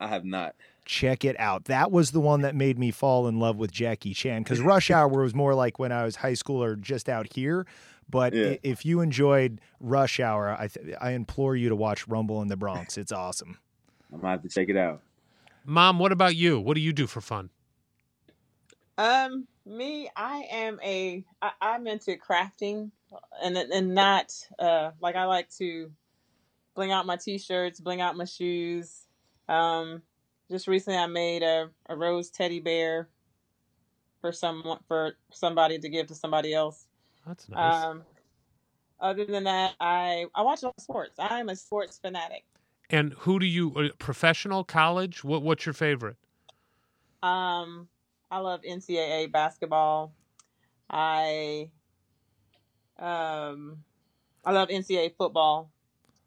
I have not. Check it out. That was the one that made me fall in love with Jackie Chan because Rush Hour was more like when I was high school or just out here. But Yeah. if you enjoyed Rush Hour, I th- I implore you to watch Rumble in the Bronx. It's awesome. I might have to check it out. Mom, what about you? What do you do for fun? Um, me, I am a I, I'm into crafting and and not uh like I like to bling out my t-shirts, bling out my shoes. Um, just recently I made a, a rose teddy bear for someone for somebody to give to somebody else. That's nice. Um, other than that, I I watch a lot of sports. I'm a sports fanatic. and who do you uh, professional college? What what's your favorite? Um, I love NCAA basketball. I um, I love NCAA football.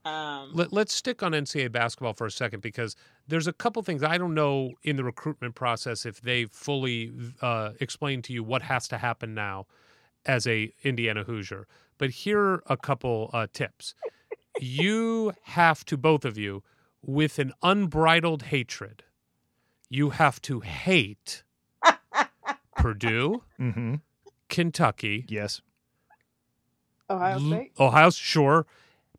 Um, Let, let's stick on NCAA basketball for a second because there's a couple things I don't know in the recruitment process if they fully uh, explain to you what has to happen now as a Indiana Hoosier. But here are a couple uh, tips. You have to both of you with an unbridled hatred. You have to hate Purdue, Mm-hmm. Kentucky, Yes. Ohio L- State. Ohio, sure.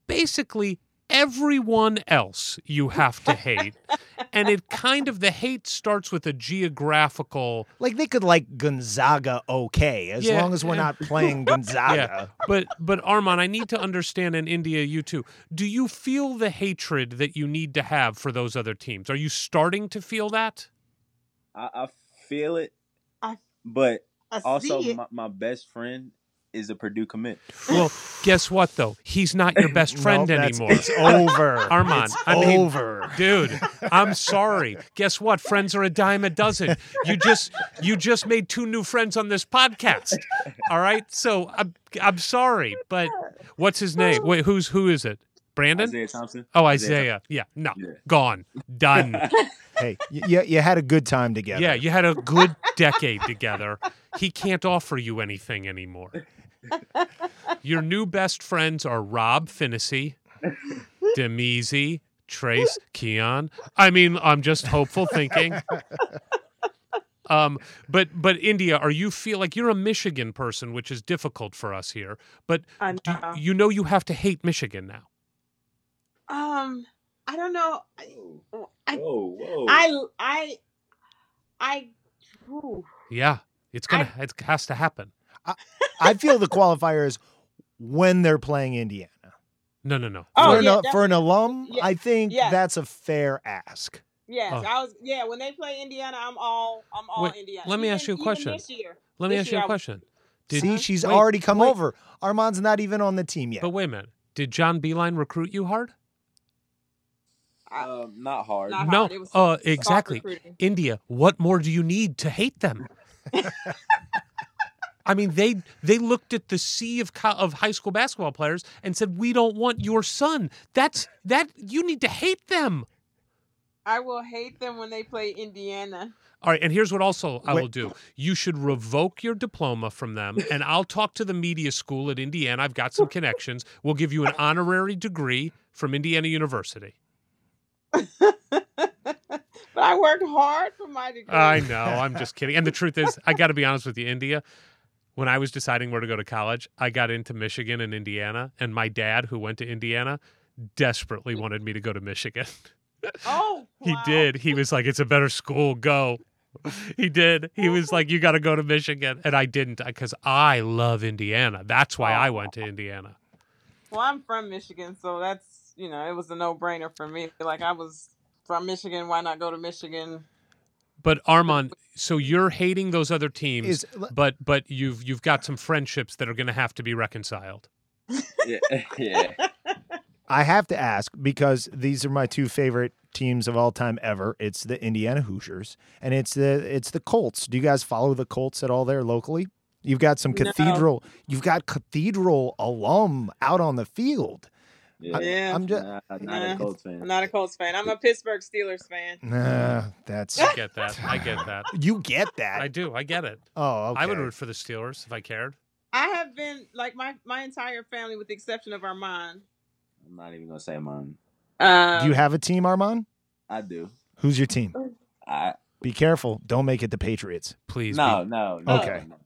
Basically, everyone else you have to hate. and it kind of the hate starts with a geographical Like they could like Gonzaga okay, as Yeah, long as we're yeah. not playing Gonzaga. Yeah, but but Armaan, I need to understand in India, you too. Do you feel the hatred that you need to have for those other teams? Are you starting to feel that? I, I feel it, I- but I also my, my best friend is a Purdue commit. Well, guess what though? He's not your best friend No, anymore. It's over. Armaan, It's I mean, over. dude, I'm sorry. Guess what? Friends are a dime a dozen. You just you just made two new friends on this podcast. All right, so I'm I'm sorry, but what's his name? Wait, who's who is it? Brandon? Isaiah Thompson. Oh, Isaiah Isaiah. Yeah, no, Yeah. gone, done. Hey, you, you had a good time together. Yeah, you had a good decade together. He can't offer you anything anymore. Your new best friends are Rob Phinisee, Damezi, Trayce, Keion. I mean, I'm just hopeful thinking. Um, but but India, are you feel like you're a Michigan person, which is difficult for us here. But I do, you know you have to hate Michigan now. Um, I don't know. I, I, Whoa, whoa. I, I, I. ooh. Yeah, it's gonna it has to happen. I feel the qualifiers when they're playing Indiana. No, no, no. Oh, for, an, for an alum, Yeah, I think yeah. that's a fair ask. Yes, Oh. I was. Yeah, when they play Indiana, I'm all. I'm all Wait, Indiana. let me Even- ask you a question. This year, Let me This ask you a question. Did, See, she's wait, already come wait. over. Armaan's not even on the team yet. But wait a minute. Did John Beilein recruit you hard? um, not hard. Not no. hard. It was Uh, exactly. recruiting. India, what more do you need to hate them? I mean, they they looked at the sea of co- of high school basketball players and said, "We don't want your son." That's that you need to hate them. I will hate them when they play Indiana. All right, and here's what also I will do. You should revoke your diploma from them, and I'll talk to the media school at Indiana. I've got some connections. We'll give you an honorary degree from Indiana University. But I worked hard for my degree. I know. I'm just kidding. And the truth is, I got to be honest with you, India. When I was deciding where to go to college, I got into Michigan and Indiana, and my dad, who went to Indiana, desperately mm. wanted me to go to Michigan. oh, He wow. did. He was like, "It's a better school. Go." He did. He was like, "You got to go to Michigan," and I didn't because I love Indiana. That's why I went to oh. Indiana. Well, I'm from Michigan, so that's you know it was a no brainer for me. Like I was from Michigan, why not go to Michigan? But Armaan, so you're hating those other teams, Is- but but you've you've got some friendships that are going to have to be reconciled. yeah, yeah. I have to ask because these are my two favorite teams of all time ever. It's the Indiana Hoosiers and it's the it's the Colts. Do you guys follow the Colts at all there locally? You've got some No. cathedral. You've got cathedral alum out on the field. Yeah. Yeah. I'm just Nah, not Nah. a Colts fan. I'm not a Colts fan. I'm a Pittsburgh Steelers fan. nah. That's I get that. I get that. you get that. I do. I get it. oh, okay. I would root for the Steelers if I cared. I have been like my my entire family, with the exception of Armaan. I'm not even gonna say mine. Um, Do you have a team, Armaan? I do. Who's your team? I Be careful. Don't make it the Patriots. Please. no, be- no, no. Okay. no.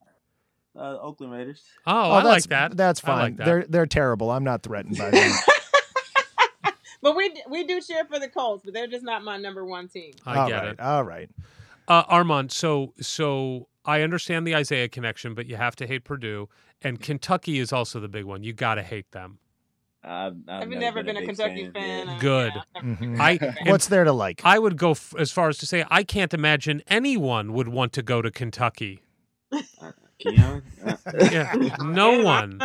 Uh, Oakland Raiders. Oh, I that's, like that. That's fine. like that. They're they're terrible. I'm not threatened by them. but we we do cheer for the Colts, but they're just not my number one team. I all get right, it. All right. Uh, Armaan, so so I understand the Isaiah connection, but you have to hate Purdue, and Kentucky is also the big one. You got to hate them. I've, I've, I've never been a big Kentucky fan. yeah. uh, Good. yeah, I've never been a Mhm. I- What's there to like? I would go f- as far as to say I can't imagine anyone would want to go to Kentucky. Keion? Uh, Yeah, no one.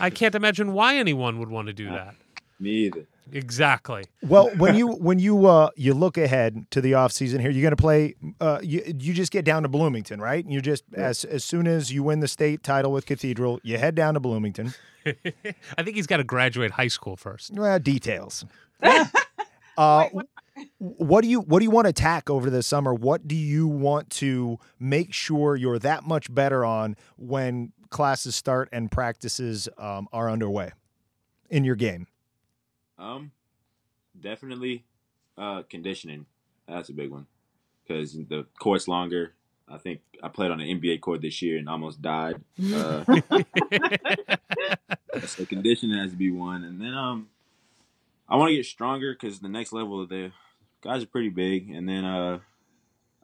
I can't imagine why anyone would want to do that. Me either. Exactly. Well, when you when you uh you look ahead to the off season here, you're going to play. Uh, you you just get down to Bloomington, right? You just as as soon as you win the state title with Cathedral, you head down to Bloomington. I think he's got to graduate high school first. Well, details. uh, what do you what do you want to tack over the summer? What do you want to make sure you're that much better on when classes start and practices um, are underway in your game? Um, definitely, uh, conditioning. That's a big one because the court's longer. I think I played on an NBA court this year and almost died. Uh, so conditioning has to be one, and then um, I want to get stronger because the next level of the guys are pretty big, and then uh,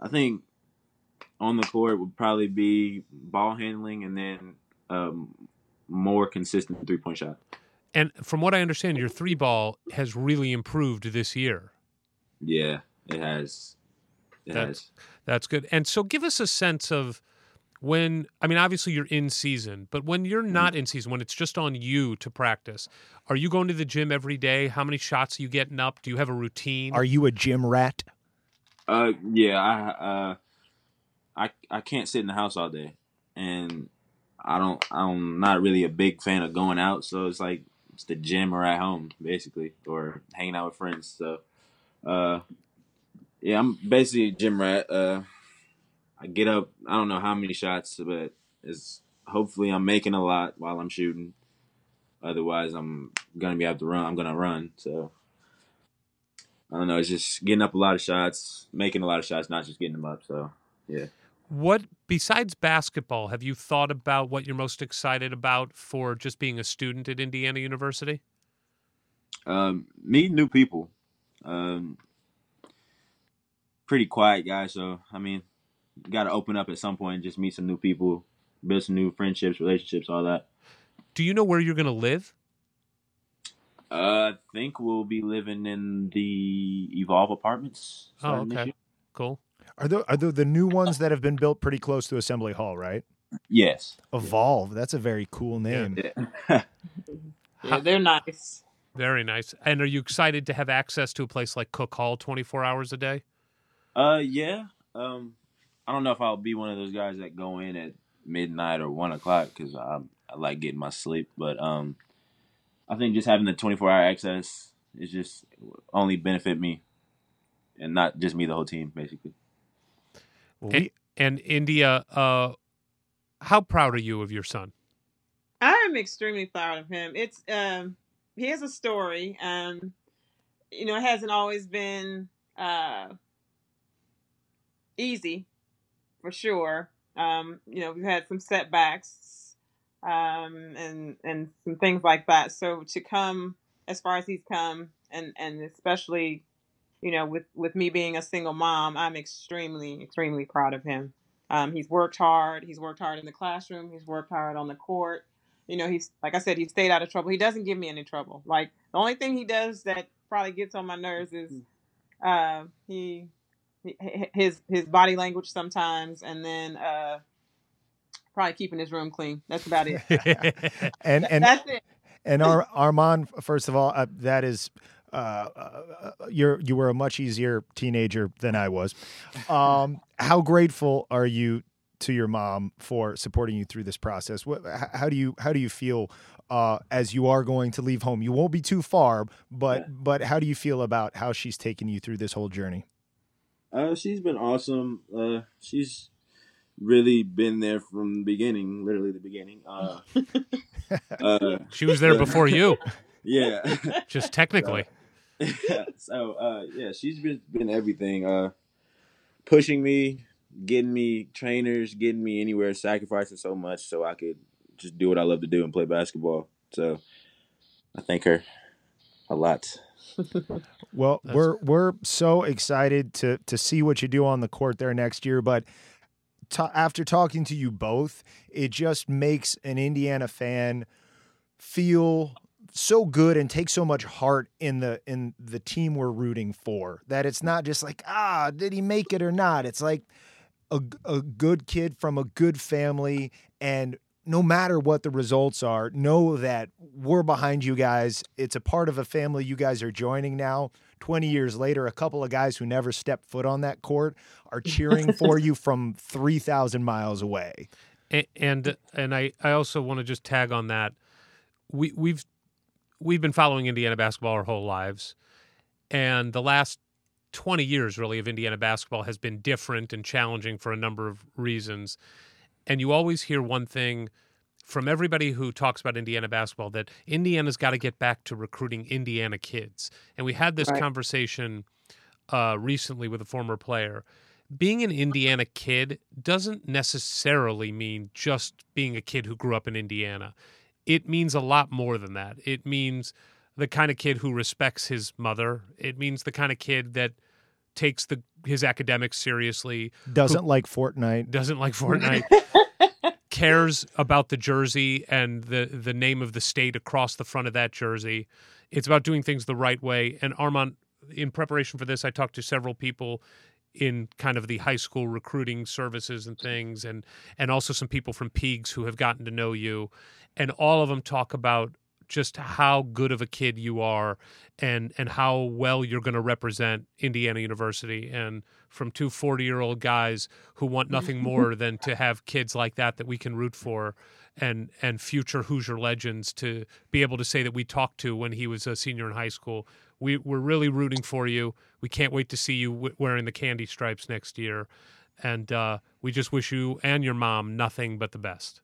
I think on the court would probably be ball handling, and then um, more consistent three point shot. And from what I understand, your three ball has really improved this year. Yeah, it has. It That's has. that's good. And so, give us a sense of when. I mean, obviously you're in season, but when you're Mm-hmm. not in season, when it's just on you to practice, are you going to the gym every day? How many shots are you getting up? Do you have a routine? Are you a gym rat? Uh, yeah, I uh, I I can't sit in the house all day, and I don't. I'm not really a big fan of going out, so it's like it's the gym or at home, basically, or hanging out with friends. So, uh, yeah, I'm basically a gym rat. Uh, I get up. I don't know how many shots, but it's hopefully I'm making a lot while I'm shooting. Otherwise, I'm gonna be able to run. I'm gonna run. So. I don't know. It's just getting up a lot of shots, making a lot of shots, not just getting them up. So, yeah. What besides basketball, have you thought about what you're most excited about for just being a student at Indiana University? Um, meeting new people. Um, pretty quiet guy, so I mean, got to open up at some point and just meet some new people, build some new friendships, relationships, all that. Do you know where you're going to live? Uh, I think we'll be living in the Evolve Apartments. Oh, okay. Cool. Are there are there the new ones that have been built pretty close to Assembly Hall, right? Yes. Evolve. That's a very cool name. Yeah. Yeah, they're nice. Very nice. And are you excited to have access to a place like Cook Hall 24 hours a day? Uh, yeah. Um, I don't know if I'll be one of those guys that go in at midnight or one o'clock because I I like getting my sleep. But um, I think just having the twenty four hour access is just only benefit me, and not just me, the whole team, basically. Well, And, we, and India, uh, how proud are you of your son? I am extremely proud of him. It's um he has a story. Um you know, it hasn't always been uh easy for sure. Um, you know, we've had some setbacks um and and some things like that. So to come as far as he's come and and especially you know with with me being a single mom, I'm extremely extremely proud of him. Um, he's worked hard. He's worked hard in the classroom. He's worked hard on the court you know, he's like I said, he stayed out of trouble. He doesn't give me any trouble. Like the only thing he does that probably gets on my nerves is uh, he, he his his body language sometimes, and then uh, probably keeping his room clean. That's about it. and and That's it. and Ar- Armaan, first of all, uh, that is. Uh, uh, you're you were a much easier teenager than I was. Um, how grateful are you to your mom for supporting you through this process? What, how do you how do you feel uh, as you are going to leave home? You won't be too far, but but how do you feel about how she's taken you through this whole journey? Uh, she's been awesome. Uh, she's really been there from the beginning, literally the beginning. Uh, uh, She was there before you, yeah. just technically. so uh yeah, she's been been everything. Uh pushing me, getting me trainers, getting me anywhere, sacrificing so much so I could just do what I love to do and play basketball. So I thank her a lot. Well, That's- we're we're so excited to to see what you do on the court there next year, but ta after talking to you both, it just makes an Indiana fan feel so good and take so much heart in the in the team we're rooting for that it's not just like ah did he make it or not? It's like a, a good kid from a good family and no matter what the results are know that we're behind you guys. It's a part of a family you guys are joining now. 20 years later a couple of guys who never stepped foot on that court are cheering for you from 3000 miles away. A- and and I, I also want to just tag on that. We we've we've been following Indiana basketball our whole lives, and the last twenty years really of Indiana basketball has been different and challenging for a number of reasons. And you always hear one thing from everybody who talks about Indiana basketball that Indiana's got to get back to recruiting Indiana kids. And we had this Right. conversation uh, recently with a former player being an Indiana kid doesn't necessarily mean just being a kid who grew up in Indiana. It means a lot more than that. It means the kind of kid who respects his mother. It means the kind of kid that takes the his academics seriously, Doesn't like Fortnite. doesn't like Fortnite, cares about the jersey and the the name of the state across the front of that jersey. It's about doing things the right way. And Armaan, in preparation for this, I talked to several people in kind of the high school recruiting services and things, and and also some people from Peegs who have gotten to know you, and all of them talk about just how good of a kid you are and and how well you're going to represent Indiana University and from two 40 year old guys who want nothing more than to have kids like that that we can root for and and future Hoosier legends to be able to say that we talked to when he was a senior in high school. We we're really rooting for you. We can't wait to see you w- wearing the candy stripes next year, and uh, we just wish you and your mom nothing but the best.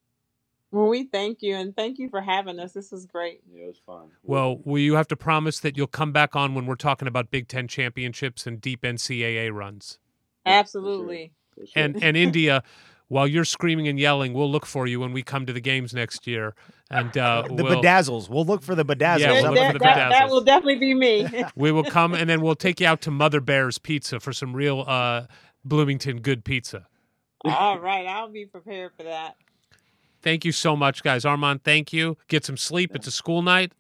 Well, we thank you and thank you for having us. This was great. Yeah, it was fun. Well, will you have to promise that you'll come back on when we're talking about Big Ten championships and deep NCAA runs? Absolutely. For sure. And and India, while you're screaming and yelling, we'll look for you when we come to the games next year. And uh, The we'll, bedazzles. We'll look for the bedazzles. Yeah, we'll That- look for the that, crowd. that, that will definitely be me. we will come and then we'll take you out to Mother Bear's Pizza for some real uh, Bloomington good pizza. All right, I'll be prepared for that. Thank you so much, guys. Armaan, thank you. Get some sleep. It's a school night.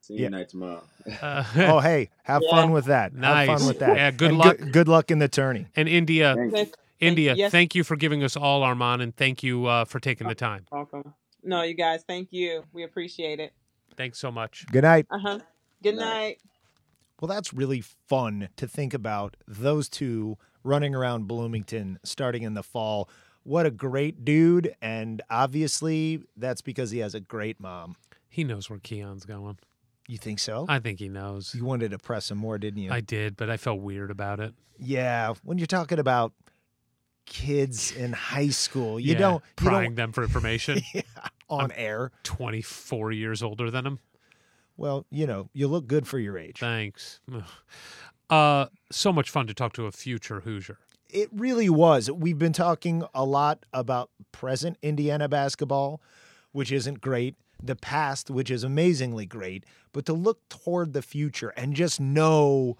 Senior Yeah. night tomorrow. Uh, Oh, hey, have Yeah. fun with that. Nice. Have fun with that. Yeah, good And luck. Good, luck in the tourney. and India, Thanks. Thank- India, yes. thank you for giving us all Armaan, and thank you uh, for taking the time. Welcome. No, you guys, thank you. We appreciate it. Thanks so much. Good night. Uh huh. Good Night. night. Well, that's really fun to think about those two running around Bloomington starting in the fall. What a great dude. And obviously, that's because he has a great mom. He knows where Keion's going. You think so? I think he knows. you wanted to press him more, didn't you? I did, but I felt weird about it. yeah. When you're talking about kids in high school, you Yeah, don't, you prying them for information. don't on air. 24 years older than him. Well, you know, you look good for your age. Thanks. Uh, so much fun to talk to a future Hoosier. It really was. We've been talking a lot about present Indiana basketball, which isn't great, the past, which is amazingly great, but to look toward the future and just know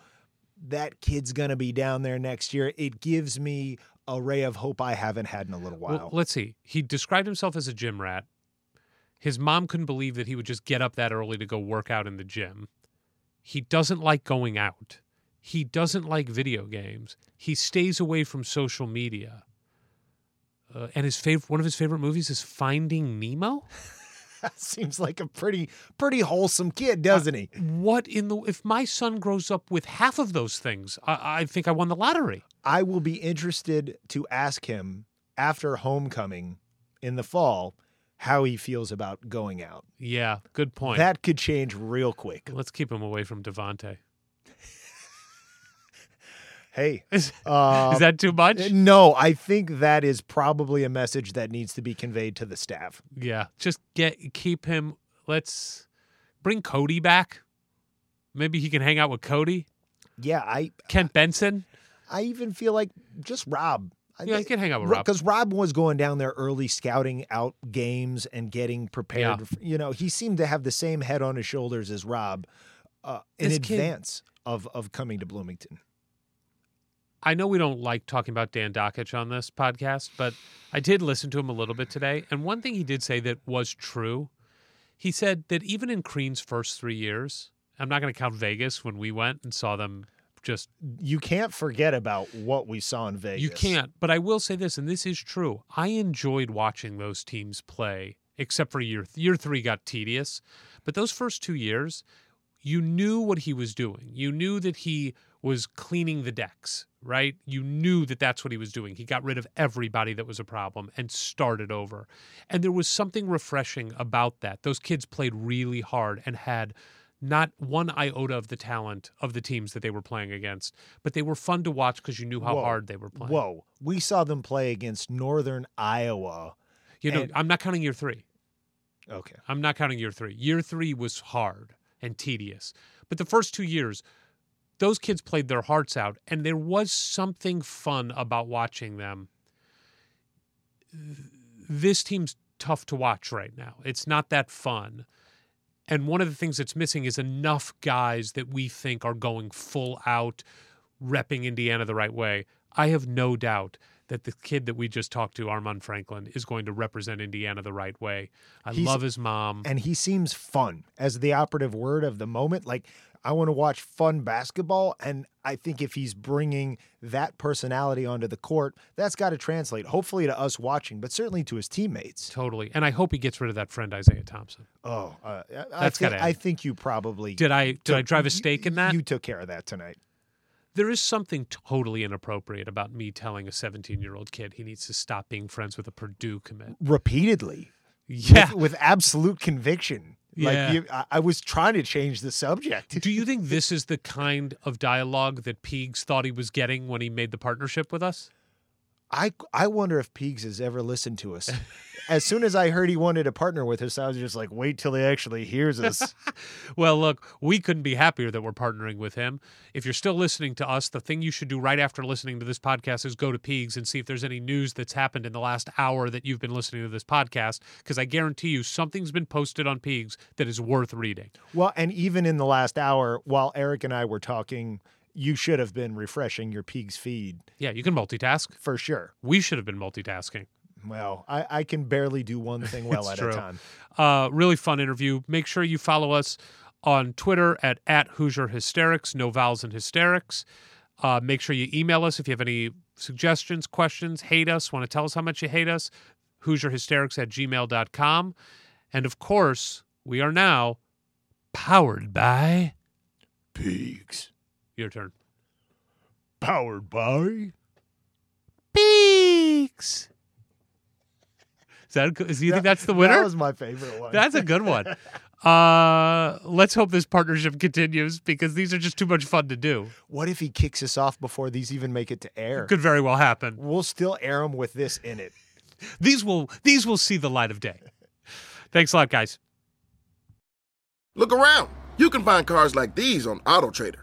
that kid's going to be down there next year, it gives me a ray of hope I haven't had in a little while. Well, let's see. He described himself as a gym rat. His mom couldn't believe that he would just get up that early to go work out in the gym. He doesn't like going out. He doesn't like video games. He stays away from social media. Uh, and his favorite, one of his favorite movies is Finding Nemo. That seems like a pretty pretty wholesome kid, doesn't he? What in the? If my son grows up with half of those things, I, I think I won the lottery. I will be interested to ask him after homecoming in the fall how he feels about going out. Yeah, good point. That could change real quick. Let's keep him away from Devonte. Hey, Is, uh, is that too much? no, I think that is probably a message that needs to be conveyed to the staff. Yeah, just get keep him. Let's bring Cody back. Maybe he can hang out with Cody, Yeah, I Kent Benson. I even feel like just Rob. I Yeah, he can hang out with Rob. because Rob was going down there early, scouting out games and getting prepared. Yeah. You know, he seemed to have the same head on his shoulders as Rob uh, in This kid- advance of of coming to Bloomington. I know we don't like talking about Dan Dakich on this podcast, but I did listen to him a little bit today. And one thing he did say that was true he said that even in Crean's first three years, I'm not going to count Vegas when we went and saw them just You can't forget about what we saw in Vegas. You can't. But I will say this, and this is true. I enjoyed watching those teams play, except for year year three got tedious. But those first two years, you knew what he was doing. You knew that he was cleaning the decks, right? You knew that that's what he was doing. He got rid of everybody that was a problem and started over. And there was something refreshing about that. Those kids played really hard and had not one iota of the talent of the teams that they were playing against, but they were fun to watch because you knew how Whoa. hard they were playing. Whoa, we saw them play against Northern Iowa. You know, And- I'm not counting year three. Okay. I'm not counting year three. Year three was hard and tedious. But the first two years, those kids played their hearts out, and there was something fun about watching them. This team's tough to watch right now. It's not that fun. And one of the things that's missing is enough guys that we think are going full out, repping Indiana the right way. I have no doubt that the kid that we just talked to, Armaan Franklin, is going to represent Indiana the right way. I He's- love his mom. and he seems fun as the operative word of the moment. Like I want to watch fun basketball, and I think if he's bringing that personality onto the court, that's got to translate. Hopefully to us watching, but certainly to his teammates. Totally. And I hope he gets rid of that friend Isaiah Thompson. Oh, uh, That's think, gotta I think you probably Did I did I drive a stake in that? You took care of that tonight. there is something totally inappropriate about me telling a 17 year old kid he needs to stop being friends with a Purdue commit. Repeatedly, Yeah. with, with absolute conviction. Yeah. Like you, I, I was trying to change the subject. Do you think this is the kind of dialogue that Peegs thought he was getting when he made the partnership with us? I I wonder if Peegs has ever listened to us. as soon as I heard he wanted to partner with us, I was just like, wait till he actually hears us. Well, look, we couldn't be happier that we're partnering with him. If you're still listening to us, the thing you should do right after listening to this podcast is go to Peegs and see if there's any news that's happened in the last hour that you've been listening to this podcast, because I guarantee you something's been posted on Peegs that is worth reading. well, and even in the last hour, while Eric and I were talking, you should have been refreshing your Peegs feed Yeah, you can multitask. for sure. We should have been multitasking. Well, I, I can barely do one thing well at true. a time. Uh, really fun interview. Make sure you follow us on Twitter at, at Hoosier Hysterics, no vowels in hysterics. Uh, make sure you email us if you have any suggestions, questions, hate us, want to tell us how much you hate us, HoosierHysterics at gmail.com. And of course, we are now powered by Peegs. Your turn. Powered by. Peegs. Is that, do you think that's the winner? That was my favorite one. That's a good one. Uh, let's hope this partnership continues because these are just too much fun to do. what if he kicks us off before these even make it to air? Could very well happen. We'll still air them with this in it. These will these will see the light of day. Thanks a lot, guys. Look around. You can find cars like these on AutoTrader,